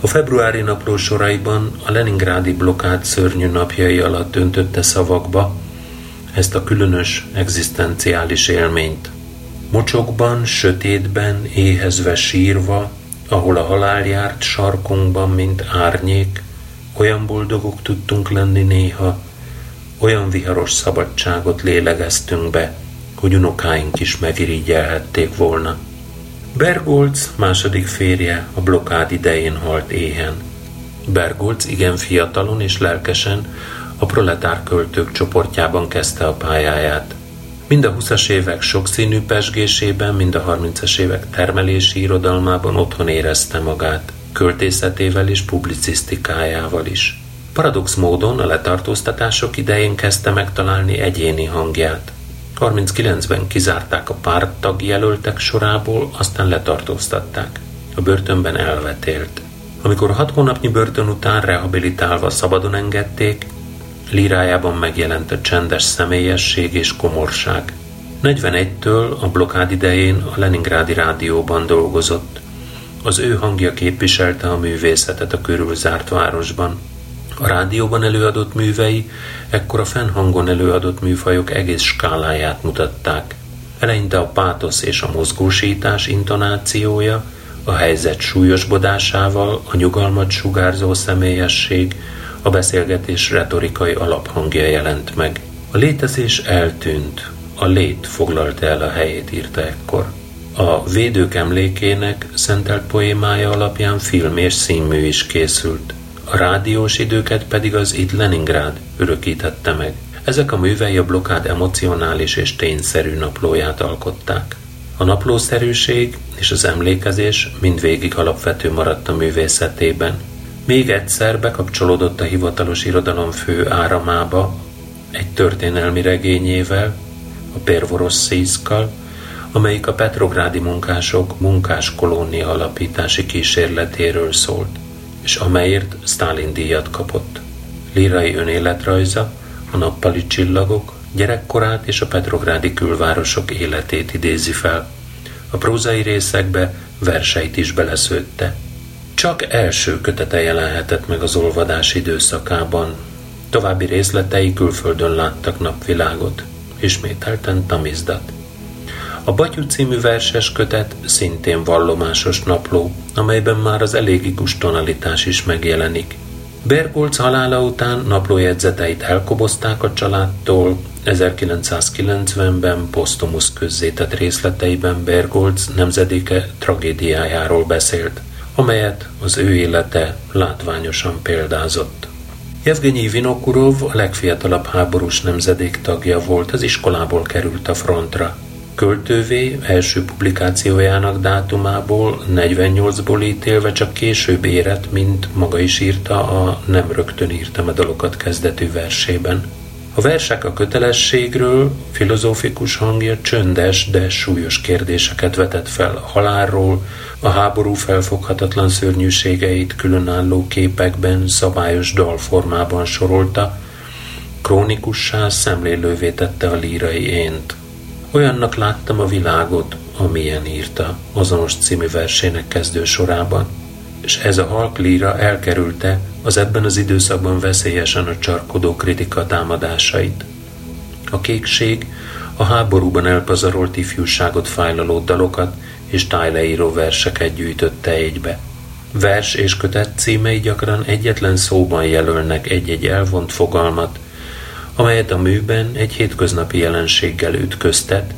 a februári napló soraiban a Leningrádi blokád szörnyű napjai alatt öntötte szavakba ezt a különös egzisztenciális élményt. Mocsokban, sötétben, éhezve sírva, ahol a halál járt sarkunkban, mint árnyék, olyan boldogok tudtunk lenni néha, olyan viharos szabadságot lélegeztünk be, hogy unokáink is megirigyelhették volna. Bergolc második férje a blokád idején halt éhen. Bergolc igen fiatalon és lelkesen a proletár költők csoportjában kezdte a pályáját. Mind a 20-as évek sokszínű pesgésében, mind a 30-as évek termelési irodalmában otthon érezte magát, költészetével és publicisztikájával is. Paradox módon a letartóztatások idején kezdte megtalálni egyéni hangját. 39-ben kizárták a párttag jelöltek sorából, aztán letartóztatták. A börtönben elvetélt. Amikor hat hónapnyi börtön után rehabilitálva szabadon engedték, lírájában megjelent a csendes személyesség és komorság. 41-től a blokád idején a Leningrádi rádióban dolgozott. Az ő hangja képviselte a művészetet a körülzárt városban. A rádióban előadott művei ekkor a fennhangon előadott műfajok egész skáláját mutatták. Eleinte a pátosz és a mozgósítás intonációja, a helyzet súlyosbodásával, a nyugalmat sugárzó személyesség, a beszélgetés retorikai alaphangja jelent meg. A létezés eltűnt, a lét foglalta el a helyét, írta ekkor. A Védők emlékének szentelt poémája alapján film és színmű is készült a rádiós időket pedig az itt Leningrád örökítette meg. Ezek a művei a blokád emocionális és tényszerű naplóját alkották. A naplószerűség és az emlékezés mindvégig alapvető maradt a művészetében. Még egyszer bekapcsolódott a hivatalos irodalom fő áramába, egy történelmi regényével, a Pervorosszíszkal, amelyik a petrográdi munkások munkáskolónia alapítási kísérletéről szólt és amelyért Stalin díjat kapott. Lírai önéletrajza, a nappali csillagok, gyerekkorát és a petrográdi külvárosok életét idézi fel. A prózai részekbe verseit is beleszőtte. Csak első kötete jelenhetett meg az olvadás időszakában. További részletei külföldön láttak napvilágot. Ismételten tamizdat. A Batyú című verses kötet szintén vallomásos napló, amelyben már az elégikus tonalitás is megjelenik. Bergolc halála után naplójegyzeteit elkobozták a családtól, 1990-ben posztumusz közzétett részleteiben Bergolc nemzedéke tragédiájáról beszélt, amelyet az ő élete látványosan példázott. Jevgenyi Vinokurov a legfiatalabb háborús nemzedék tagja volt, az iskolából került a frontra. Költővé első publikációjának dátumából 48-ból ítélve csak később érett, mint maga is írta a Nem rögtön írtam a dalokat kezdetű versében. A versek a kötelességről filozófikus hangja csöndes, de súlyos kérdéseket vetett fel a halálról, a háború felfoghatatlan szörnyűségeit különálló képekben, szabályos dalformában sorolta, krónikussá szemlélővé tette a lírai ént. Olyannak láttam a világot, amilyen írta azonos című versének kezdő sorában, és ez a halk líra elkerülte az ebben az időszakban veszélyesen a csarkodó kritika támadásait. A kékség a háborúban elpazarolt ifjúságot fájlaló dalokat és tájleíró verseket gyűjtötte egybe. Vers és kötet címei gyakran egyetlen szóban jelölnek egy-egy elvont fogalmat, amelyet a műben egy hétköznapi jelenséggel ütköztet,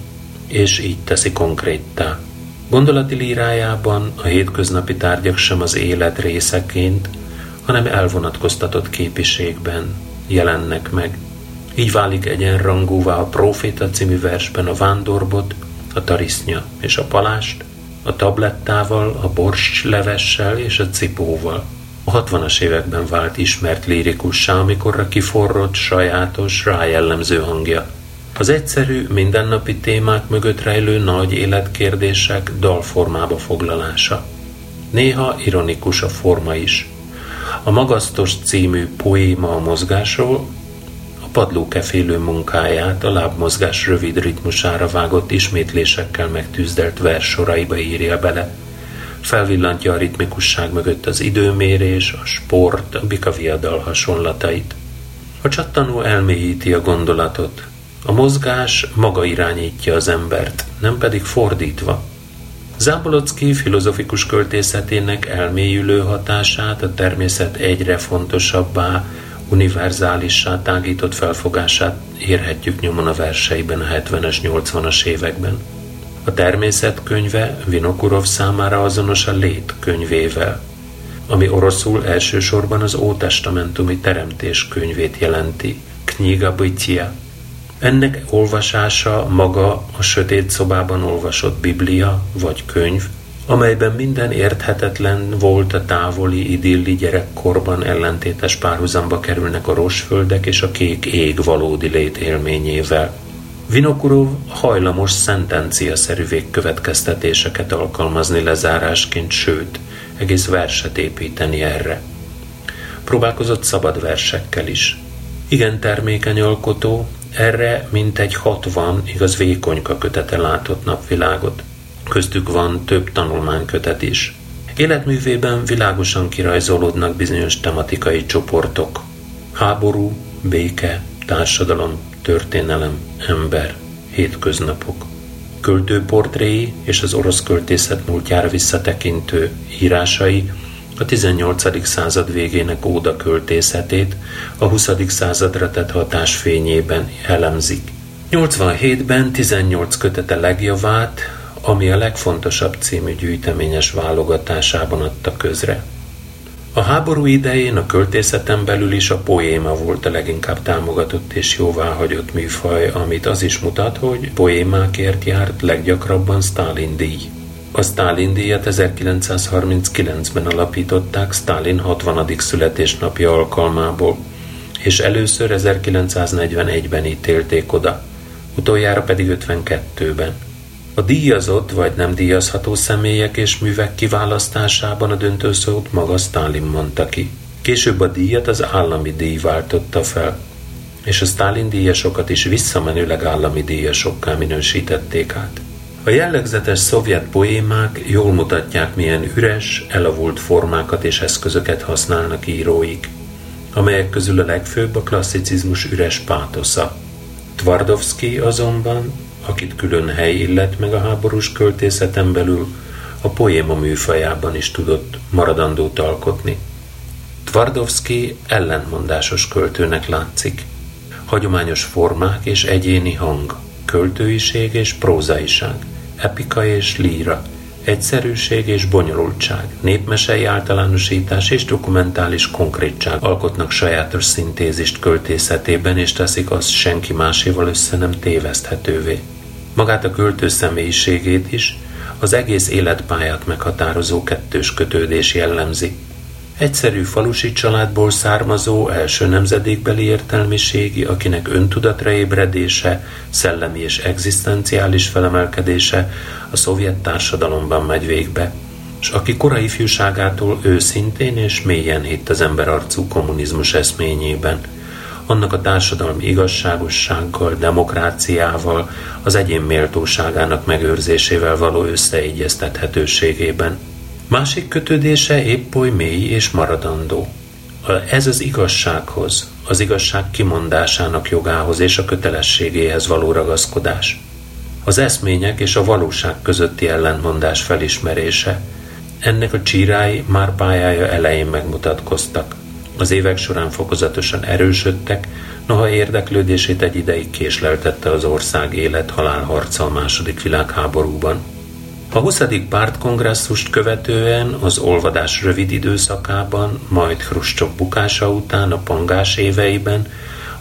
és így teszi konkréttá. Gondolati lírájában a hétköznapi tárgyak sem az élet részeként, hanem elvonatkoztatott képiségben jelennek meg. Így válik egyenrangúvá a Proféta című versben a vándorbot, a tarisznya és a palást, a tablettával, a borst levessel és a cipóval. A 60-as években vált ismert lírikussá, amikorra kiforrott, sajátos, rájellemző hangja. Az egyszerű, mindennapi témák mögött rejlő nagy életkérdések dalformába foglalása. Néha ironikus a forma is. A Magasztos című poéma a mozgásról, a padlókefélő munkáját a lábmozgás rövid ritmusára vágott ismétlésekkel megtűzdelt vers soraiba írja bele. Felvillantja a ritmikusság mögött az időmérés, a sport, a bikaviadal hasonlatait. A csattanó elmélyíti a gondolatot. A mozgás maga irányítja az embert, nem pedig fordítva. Zábolocki filozofikus költészetének elmélyülő hatását, a természet egyre fontosabbá, univerzálissá tágított felfogását érhetjük nyomon a verseiben a 70-es, 80-as években. A természet könyve Vinokurov számára azonos a lét könyvével, ami oroszul elsősorban az ótestamentumi teremtés könyvét jelenti, Kniga Bytia. Ennek olvasása maga a sötét szobában olvasott Biblia vagy könyv, amelyben minden érthetetlen volt a távoli, idilli gyerekkorban ellentétes párhuzamba kerülnek a rosföldek és a kék ég valódi létélményével. Vinokurov hajlamos szentencia-szerű végkövetkeztetéseket alkalmazni lezárásként, sőt, egész verset építeni erre. Próbálkozott szabad versekkel is. Igen termékeny alkotó, erre mintegy 60 igaz vékonyka kötete látott napvilágot. Köztük van több tanulmánykötet is. Életművében világosan kirajzolódnak bizonyos tematikai csoportok. Háború, béke, társadalom, történelem, ember, hétköznapok. Költőportréi és az orosz költészet múltjára visszatekintő írásai a 18. század végének óda költészetét a 20. századra tett hatás fényében elemzik. 87-ben 18 kötete legjavát, ami a legfontosabb című gyűjteményes válogatásában adta közre. A háború idején a költészeten belül is a poéma volt a leginkább támogatott és jóváhagyott műfaj, amit az is mutat, hogy poémákért járt leggyakrabban Stalin díj. A Stalin díjat 1939-ben alapították Stalin 60. születésnapja alkalmából, és először 1941-ben ítélték oda, utoljára pedig 52-ben. A díjazott vagy nem díjazható személyek és művek kiválasztásában a döntő szót maga Stalin mondta ki. Később a díjat az állami díj váltotta fel, és a Stalin díjasokat is visszamenőleg állami díjasokká minősítették át. A jellegzetes szovjet poémák jól mutatják, milyen üres, elavult formákat és eszközöket használnak íróik, amelyek közül a legfőbb a klasszicizmus üres pátosza. Tvardovszki azonban akit külön hely illet meg a háborús költészeten belül, a poéma műfajában is tudott maradandót alkotni. Tvardovszki ellentmondásos költőnek látszik. Hagyományos formák és egyéni hang, költőiség és prózaiság, epika és líra, egyszerűség és bonyolultság, népmesei általánosítás és dokumentális konkrétság alkotnak sajátos szintézist költészetében, és teszik azt senki máséval össze nem téveszthetővé magát a költő személyiségét is, az egész életpályát meghatározó kettős kötődés jellemzi. Egyszerű falusi családból származó első nemzedékbeli értelmiségi, akinek öntudatra ébredése, szellemi és egzisztenciális felemelkedése a szovjet társadalomban megy végbe, és aki korai ifjúságától őszintén és mélyen hitt az emberarcú kommunizmus eszményében – annak a társadalmi igazságossággal, demokráciával, az egyén méltóságának megőrzésével való összeegyeztethetőségében. Másik kötődése épp oly mély és maradandó. Ez az igazsághoz, az igazság kimondásának jogához és a kötelességéhez való ragaszkodás. Az eszmények és a valóság közötti ellentmondás felismerése. Ennek a csírái már pályája elején megmutatkoztak. Az évek során fokozatosan erősödtek, noha érdeklődését egy ideig késleltette az ország élet-halál harca a második világháborúban. A 20. pártkongresszust követően az olvadás rövid időszakában, majd Hruscsov bukása után a pangás éveiben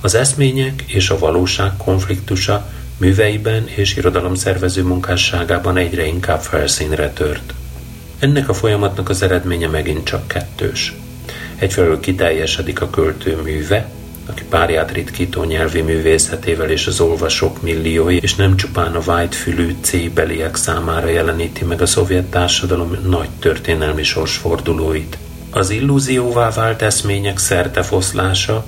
az eszmények és a valóság konfliktusa műveiben és irodalomszervező munkásságában egyre inkább felszínre tört. Ennek a folyamatnak az eredménye megint csak kettős. Egyfelől kiteljesedik a költő műve, aki párját ritkító nyelvi művészetével és az olvasók milliói, és nem csupán a vágyfülű C-beliek számára jeleníti meg a szovjet társadalom nagy történelmi sorsfordulóit. Az illúzióvá vált eszmények szertefoszlása,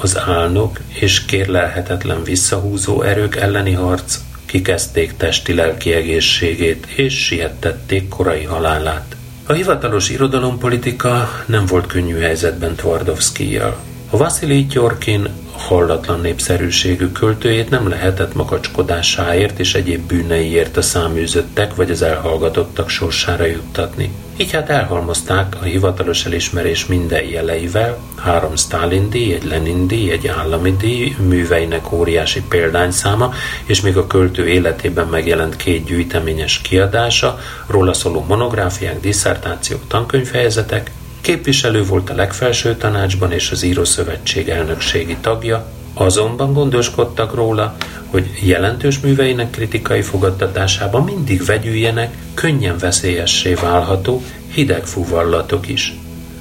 az álnok és kérlelhetetlen visszahúzó erők elleni harc kikezdték testi-lelki egészségét és siettették korai halálát. A hivatalos irodalompolitika nem volt könnyű helyzetben Twardowski-jal. A Vasili Tyorkin hallatlan népszerűségű költőjét nem lehetett makacskodásáért és egyéb bűneiért a száműzöttek vagy az elhallgatottak sorsára juttatni. Így hát elhalmozták a hivatalos elismerés minden jeleivel, három Stalin díj, egy Lenin díj, egy állami díj, műveinek óriási példányszáma, és még a költő életében megjelent két gyűjteményes kiadása, róla szóló monográfiák, diszertációk, tankönyvfejezetek, Képviselő volt a legfelső tanácsban és az Írószövetség elnökségi tagja, azonban gondoskodtak róla, hogy jelentős műveinek kritikai fogadtatásában mindig vegyüljenek könnyen veszélyessé válható hideg fuvallatok is.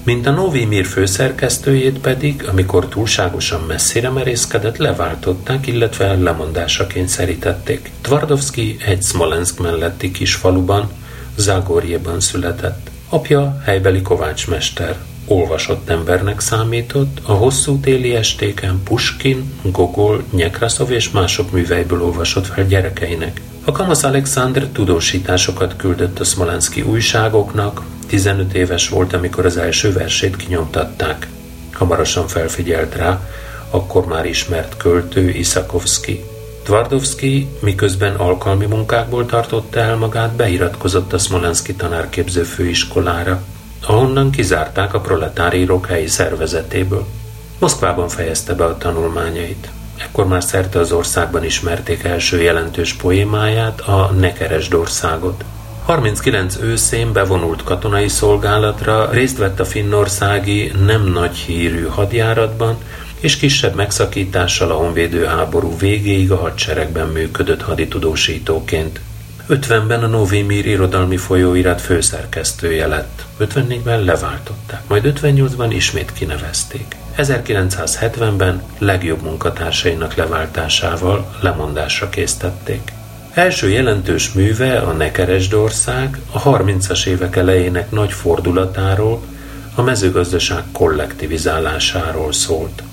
Mint a Novi Mir főszerkesztőjét pedig, amikor túlságosan messzire merészkedett, leváltották, illetve lemondásra kényszerítették. Tvardovski egy Smolensk melletti kis faluban, Zagorjeban született. Apja helybeli kovácsmester, olvasott embernek számított, a hosszú téli estéken Puskin, Gogol, Nyekraszov és mások műveiből olvasott fel gyerekeinek. A Kamasz Alexander tudósításokat küldött a szmolenszki újságoknak, 15 éves volt, amikor az első versét kinyomtatták. Hamarosan felfigyelt rá, akkor már ismert költő Isakovsky. Tvardovszki miközben alkalmi munkákból tartotta el magát, beiratkozott a Smolenszki tanárképző főiskolára, ahonnan kizárták a proletárírok helyi szervezetéből. Moszkvában fejezte be a tanulmányait. Ekkor már szerte az országban ismerték első jelentős poémáját, a Nekeresd országot. 39 őszén bevonult katonai szolgálatra, részt vett a finnországi nem nagy hírű hadjáratban, és kisebb megszakítással a honvédő háború végéig a hadseregben működött haditudósítóként. 50-ben a Novi Mir irodalmi folyóirat főszerkesztője lett. 54-ben leváltották, majd 58-ban ismét kinevezték. 1970-ben legjobb munkatársainak leváltásával lemondásra késztették. Első jelentős műve, a Nekeresd ország, a 30-as évek elejének nagy fordulatáról, a mezőgazdaság kollektivizálásáról szólt.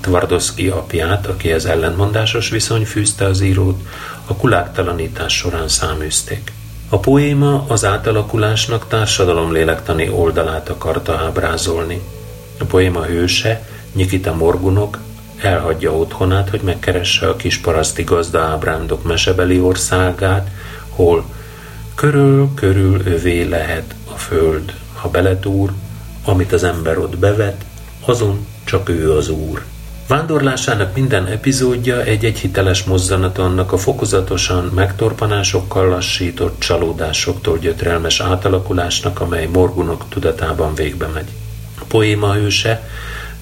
Tvardowski apját, akihez ellentmondásos viszony fűzte az írót, a kuláktalanítás során száműzték. A poéma az átalakulásnak társadalomlélektani oldalát akarta ábrázolni. A poéma hőse, Nikita Morgunok elhagyja otthonát, hogy megkeresse a kis paraszti gazda ábrándok mesebeli országát, hol körül-körül övé lehet a föld, ha beletúr, amit az ember ott bevet, azon csak ő az úr. Vándorlásának minden epizódja egy-egy hiteles mozzanat annak a fokozatosan megtorpanásokkal lassított csalódásoktól gyötrelmes átalakulásnak, amely morgunok tudatában végbe megy. A poéma hőse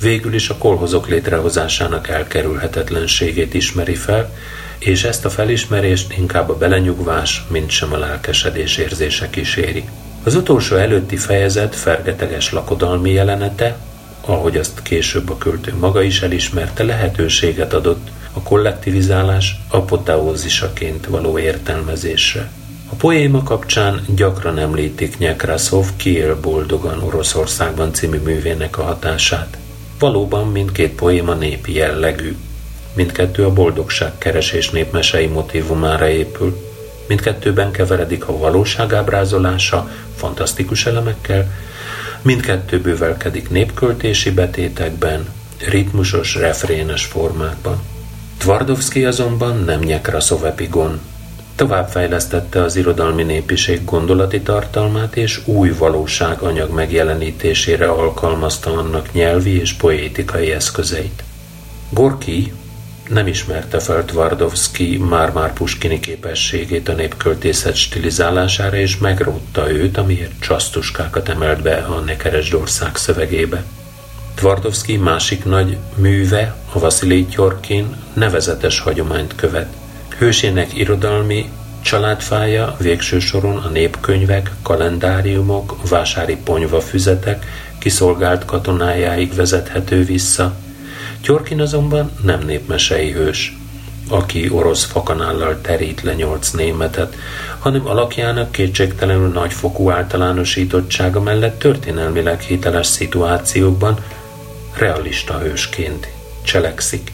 végül is a kolhozok létrehozásának elkerülhetetlenségét ismeri fel, és ezt a felismerést inkább a belenyugvás, mint sem a lelkesedés érzése kíséri. Az utolsó előtti fejezet fergeteges lakodalmi jelenete, ahogy azt később a költő maga is elismerte, lehetőséget adott a kollektivizálás apoteózisaként való értelmezésre. A poéma kapcsán gyakran említik Nyekraszov Kiel boldogan Oroszországban című művének a hatását. Valóban mindkét poéma népi jellegű. Mindkettő a boldogság keresés népmesei motivumára épül. Mindkettőben keveredik a valóság ábrázolása fantasztikus elemekkel, mindkettő bővelkedik népköltési betétekben, ritmusos, refrénes formákban. Tvardovszki azonban nem Nyekraszov epigon. Továbbfejlesztette az irodalmi népiség gondolati tartalmát, és új valóság anyag megjelenítésére alkalmazta annak nyelvi és poétikai eszközeit. Gorki nem ismerte fel Tvardovszki már-már Puskini képességét a népköltészet stilizálására, és megrótta őt, amiért csasztuskákat emelt be a Nekeresdország szövegébe. Tvardovszki másik nagy műve, a Vasilij Tyorkin nevezetes hagyományt követ. Hősének irodalmi családfája végső soron a népkönyvek, kalendáriumok, vásári ponyva füzetek, kiszolgált katonájáig vezethető vissza. Tyorkin azonban nem népmesei hős, aki orosz fakanállal terít le nyolc németet, hanem alakjának kétségtelenül nagyfokú általánosítottsága mellett történelmileg hiteles szituációkban realista hősként cselekszik.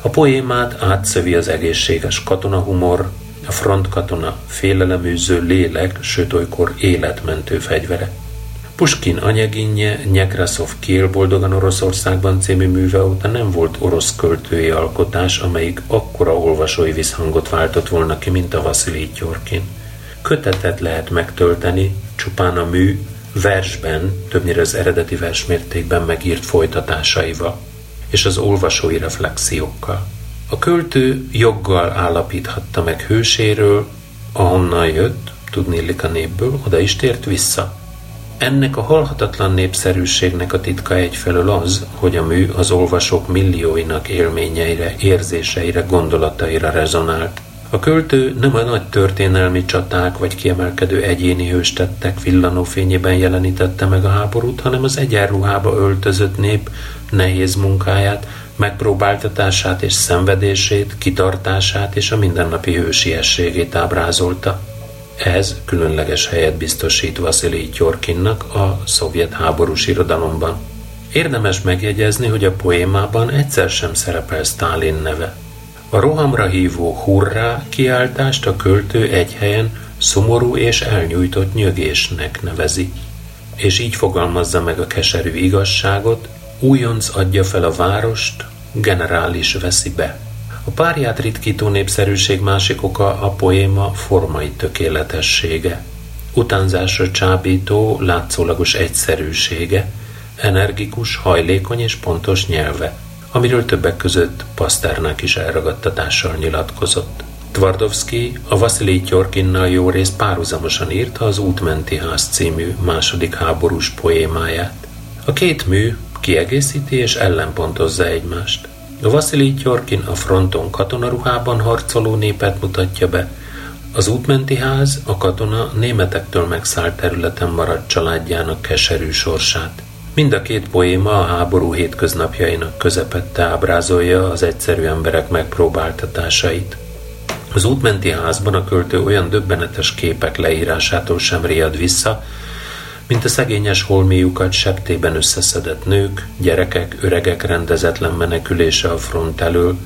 A poémát átszövi az egészséges katonahumor, a frontkatona féleleműző lélek, sőt olykor életmentő fegyvere. Puskin anyaginje Nyekraszov Kiel boldogan Oroszországban című műve óta nem volt orosz költői alkotás, amelyik akkora olvasói visszhangot váltott volna ki, mint a Vasilij Tyorkin. Kötetet lehet megtölteni, csupán a mű versben, többnyire az eredeti versmértékben megírt folytatásaival és az olvasói reflexiókkal. A költő joggal állapíthatta meg hőséről, ahonnan jött, tudni a népből, oda is tért vissza. Ennek a halhatatlan népszerűségnek a titka egyfelől az, hogy a mű az olvasók millióinak élményeire, érzéseire, gondolataira rezonált. A költő nem a nagy történelmi csaták vagy kiemelkedő egyéni hőstettek villanófényében jelenítette meg a háborút, hanem az egyenruhába öltözött nép nehéz munkáját, megpróbáltatását és szenvedését, kitartását és a mindennapi hősiességét ábrázolta. Ez különleges helyet biztosít Vasilij Tyorkinnak a szovjet háborús irodalomban. Érdemes megjegyezni, hogy a poémában egyszer sem szerepel Stalin neve. A rohamra hívó hurrá kiáltást a költő egy helyen szomorú és elnyújtott nyögésnek nevezi, és így fogalmazza meg a keserű igazságot, újonc adja fel a várost, generális veszi be. A párját ritkító népszerűség másik oka a poéma formai tökéletessége. Utánzásra csábító, látszólagos egyszerűsége, energikus, hajlékony és pontos nyelve – amiről többek között Paszternák is elragadtatással nyilatkozott. Tvardovszki a Vasilij Tyorkinnal jó részt párhuzamosan írta az Útmenti ház című második háborús poémáját. A két mű kiegészíti és ellenpontozza egymást. A Vasilij Tyorkin a fronton katonaruhában harcoló népet mutatja be, az útmenti ház a katona németektől megszállt területen maradt családjának keserű sorsát. Mind a két poéma a háború hétköznapjainak közepette ábrázolja az egyszerű emberek megpróbáltatásait. Az útmenti házban a költő olyan döbbenetes képek leírásától sem riad vissza, mint a szegényes holmiukat septében összeszedett nők, gyerekek, öregek rendezetlen menekülése a front elől,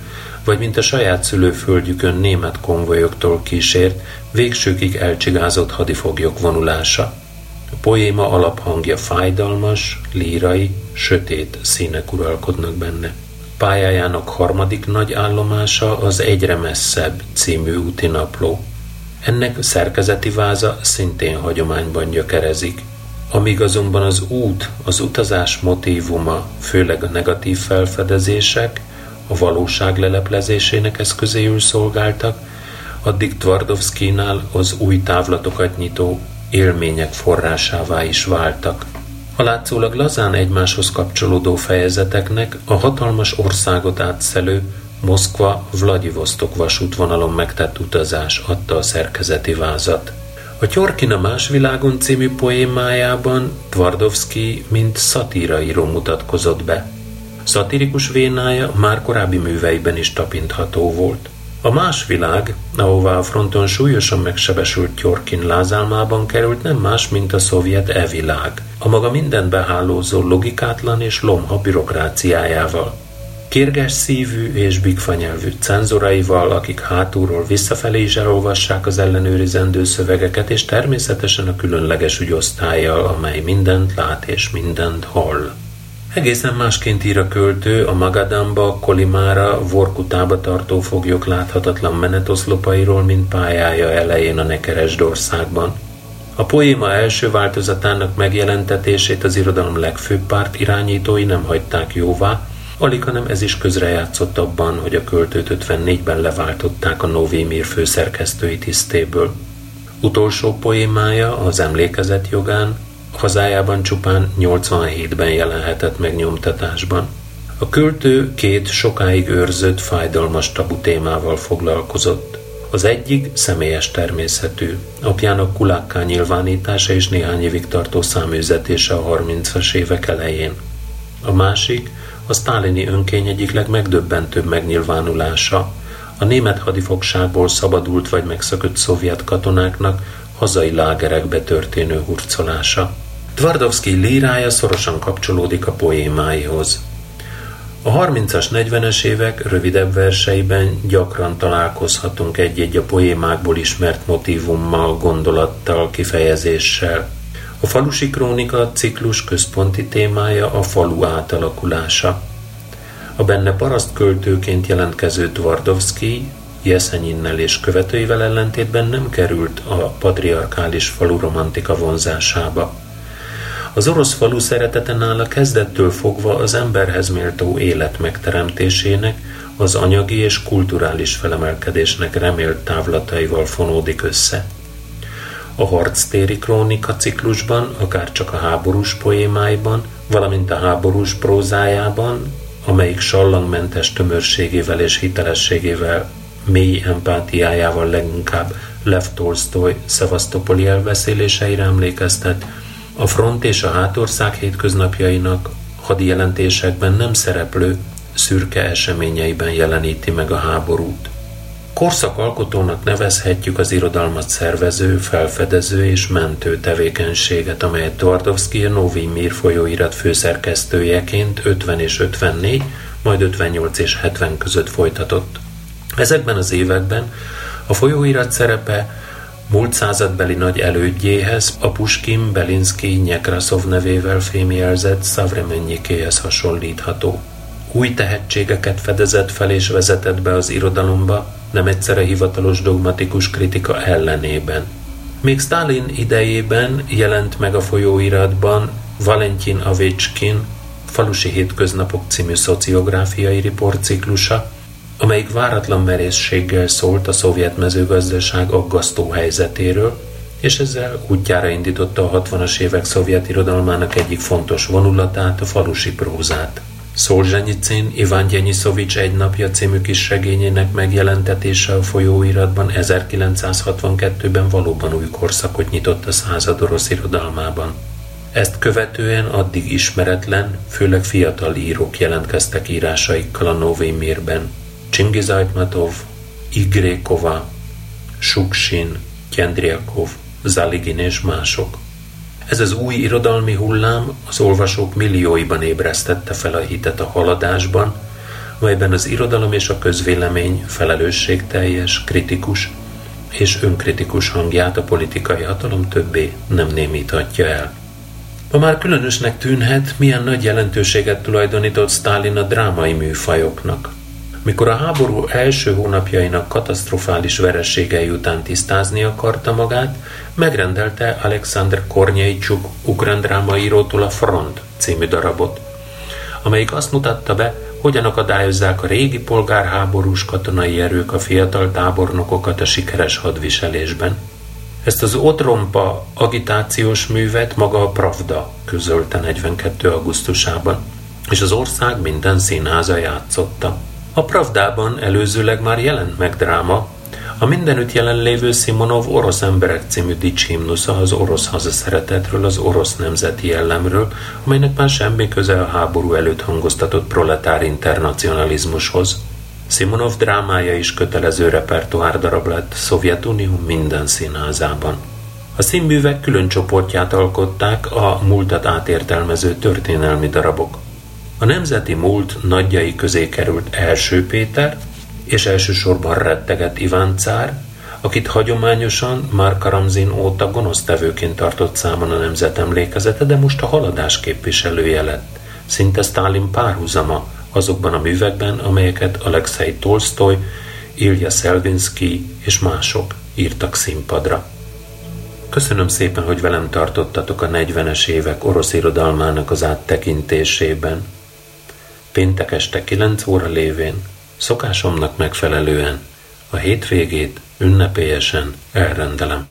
vagy mint a saját szülőföldjükön német konvojoktól kísért, végsőkig elcsigázott hadifoglyok vonulása. A poéma alaphangja fájdalmas, lírai, sötét színek uralkodnak benne. Pályájának harmadik nagy állomása az Egyre messzebb című úti napló. Ennek szerkezeti váza szintén hagyományban gyökerezik. Amíg azonban az út, az utazás motívuma, főleg a negatív felfedezések, a valóság leleplezésének eszközéül szolgáltak, addig Tvardovszkinál az új távlatokat nyitó élmények forrásává is váltak. A látszólag lazán egymáshoz kapcsolódó fejezeteknek a hatalmas országot átszelő Moszkva-Vladivostok vasútvonalon megtett utazás adta a szerkezeti vázat. A Tyorkina más világon című poémájában Tvardovszki mint szatíraíró mutatkozott be. Szatirikus vénája már korábbi műveiben is tapintható volt. A más világ, ahová a fronton súlyosan megsebesült Tjorkin lázálmában került, nem más, mint a szovjet e-világ, a maga mindent behálózó logikátlan és lomha bürokráciájával. Kérges szívű és bigfanyelvű cenzoraival, akik hátulról visszafelé is elolvassák az ellenőrizendő szövegeket, és természetesen a különleges ügyosztályjal, amely mindent lát és mindent hall. Egészen másként ír a költő a Magadamba, Kolimára, Vorkutába tartó foglyok láthatatlan menetoszlopairól, mint pályája elején a Nekeresdországban. A poéma első változatának megjelentetését az irodalom legfőbb párt irányítói nem hagyták jóvá, alig, hanem ez is közrejátszott abban, hogy a költőt 54-ben leváltották a Novi Mir főszerkesztői tisztéből. Utolsó poémája az emlékezet jogán hazájában csupán 87-ben jelenhetett meg nyomtatásban. A költő két sokáig őrzött, fájdalmas tabu témával foglalkozott. Az egyik személyes természetű, apjának kulákká nyilvánítása és néhány évig tartó száműzetése a 30-as évek elején. A másik a sztálini önkény egyik legmegdöbbentőbb megnyilvánulása, a német hadifogságból szabadult vagy megszökött szovjet katonáknak hazai lágerekbe történő hurcolása. Tvardovszki lírája szorosan kapcsolódik a poémáihoz. A 30-as, 40-es évek rövidebb verseiben gyakran találkozhatunk egy-egy a poémákból ismert motivummal, gondolattal, kifejezéssel. A falusi krónika ciklus központi témája a falu átalakulása. A benne parasztköltőként jelentkező Tvardovszki Jeszenyinnel és követőivel ellentétben nem került a patriarkális falu romantika vonzásába. Az orosz falu szeretete nála kezdettől fogva az emberhez méltó élet megteremtésének, az anyagi és kulturális felemelkedésnek remélt távlataival fonódik össze. A harctéri krónika ciklusban, akár csak a háborús poémáiban, valamint a háborús prózájában, amelyik sallangmentes tömörségével és hitelességével, mély empátiájával leginkább Lev Tolstoy szevasztopoli elbeszéléseire emlékeztet, a front és a hátország hétköznapjainak hadi jelentésekben nem szereplő szürke eseményeiben jeleníti meg a háborút. Korszakalkotónak nevezhetjük az irodalmat szervező, felfedező és mentő tevékenységet, amelyet Twardowski a Novi Mir folyóirat főszerkesztőjeként 50 és 54, majd 58 és 70 között folytatott. Ezekben az években a folyóirat szerepe múlt századbeli nagy elődjéhez, a Puskin, Belinsky, Nyekraszov nevével fémjelzett Szavremenyikéhez hasonlítható. Új tehetségeket fedezett fel és vezetett be az irodalomba, nem egyszerre hivatalos dogmatikus kritika ellenében. Még Stalin idejében jelent meg a folyóiratban Valentin Avécskin Falusi hétköznapok című szociográfiai riportciklusa, amelyik váratlan merészséggel szólt a szovjet mezőgazdaság aggasztó helyzetéről, és ezzel útjára indította a 60-as évek szovjet irodalmának egyik fontos vonulatát, a falusi prózát. Szolzsenyicin Iván Gyenyiszovics egy napja című kis regényének megjelentetése a folyóiratban 1962-ben valóban új korszakot nyitott a század orosz irodalmában. Ezt követően addig ismeretlen, főleg fiatal írók jelentkeztek írásaikkal a Nové Mirben. Csingiz Ajtmatov, Igrékova, Suksin, Kendriakov, Zaligin és mások. Ez az új irodalmi hullám az olvasók millióiban ébresztette fel a hitet a haladásban, melyben az irodalom és a közvélemény felelősségteljes, kritikus és önkritikus hangját a politikai hatalom többé nem némíthatja el. Ma már különösnek tűnhet, milyen nagy jelentőséget tulajdonított Stalin a drámai műfajoknak. Mikor a háború első hónapjainak katasztrofális verességei után tisztázni akarta magát, megrendelte Alexander Kornyeicsuk ukrán drámaírótól a Front című darabot, amelyik azt mutatta be, hogyan akadályozzák a régi polgárháborús katonai erők a fiatal tábornokokat a sikeres hadviselésben. Ezt az Otrompa agitációs művet maga a Pravda közölte 42. augusztusában, és az ország minden színháza játszotta. A Pravdában előzőleg már jelent meg dráma, a mindenütt jelenlévő Simonov Orosz emberek című dicsimnusza az orosz hazaszeretetről, az orosz nemzeti jellemről, amelynek már semmi köze a háború előtt hangoztatott proletár internacionalizmushoz. Simonov drámája is kötelező repertoár darab lett Szovjetunió minden színházában. A színművek külön csoportját alkották a múltat átértelmező történelmi darabok. A nemzeti múlt nagyjai közé került első Péter, és elsősorban retteget Iván cár, akit hagyományosan már Karamzin óta gonosztevőként tartott számon a nemzet emlékezete, de most a haladás képviselője lett, szinte Stalin párhuzama azokban a művekben, amelyeket Alexei Tolstoy, Ilya Szelvinski és mások írtak színpadra. Köszönöm szépen, hogy velem tartottatok a 40-es évek orosz irodalmának az áttekintésében. Péntek este 9 óra lévén, szokásomnak megfelelően, a hétvégét ünnepélyesen elrendelem.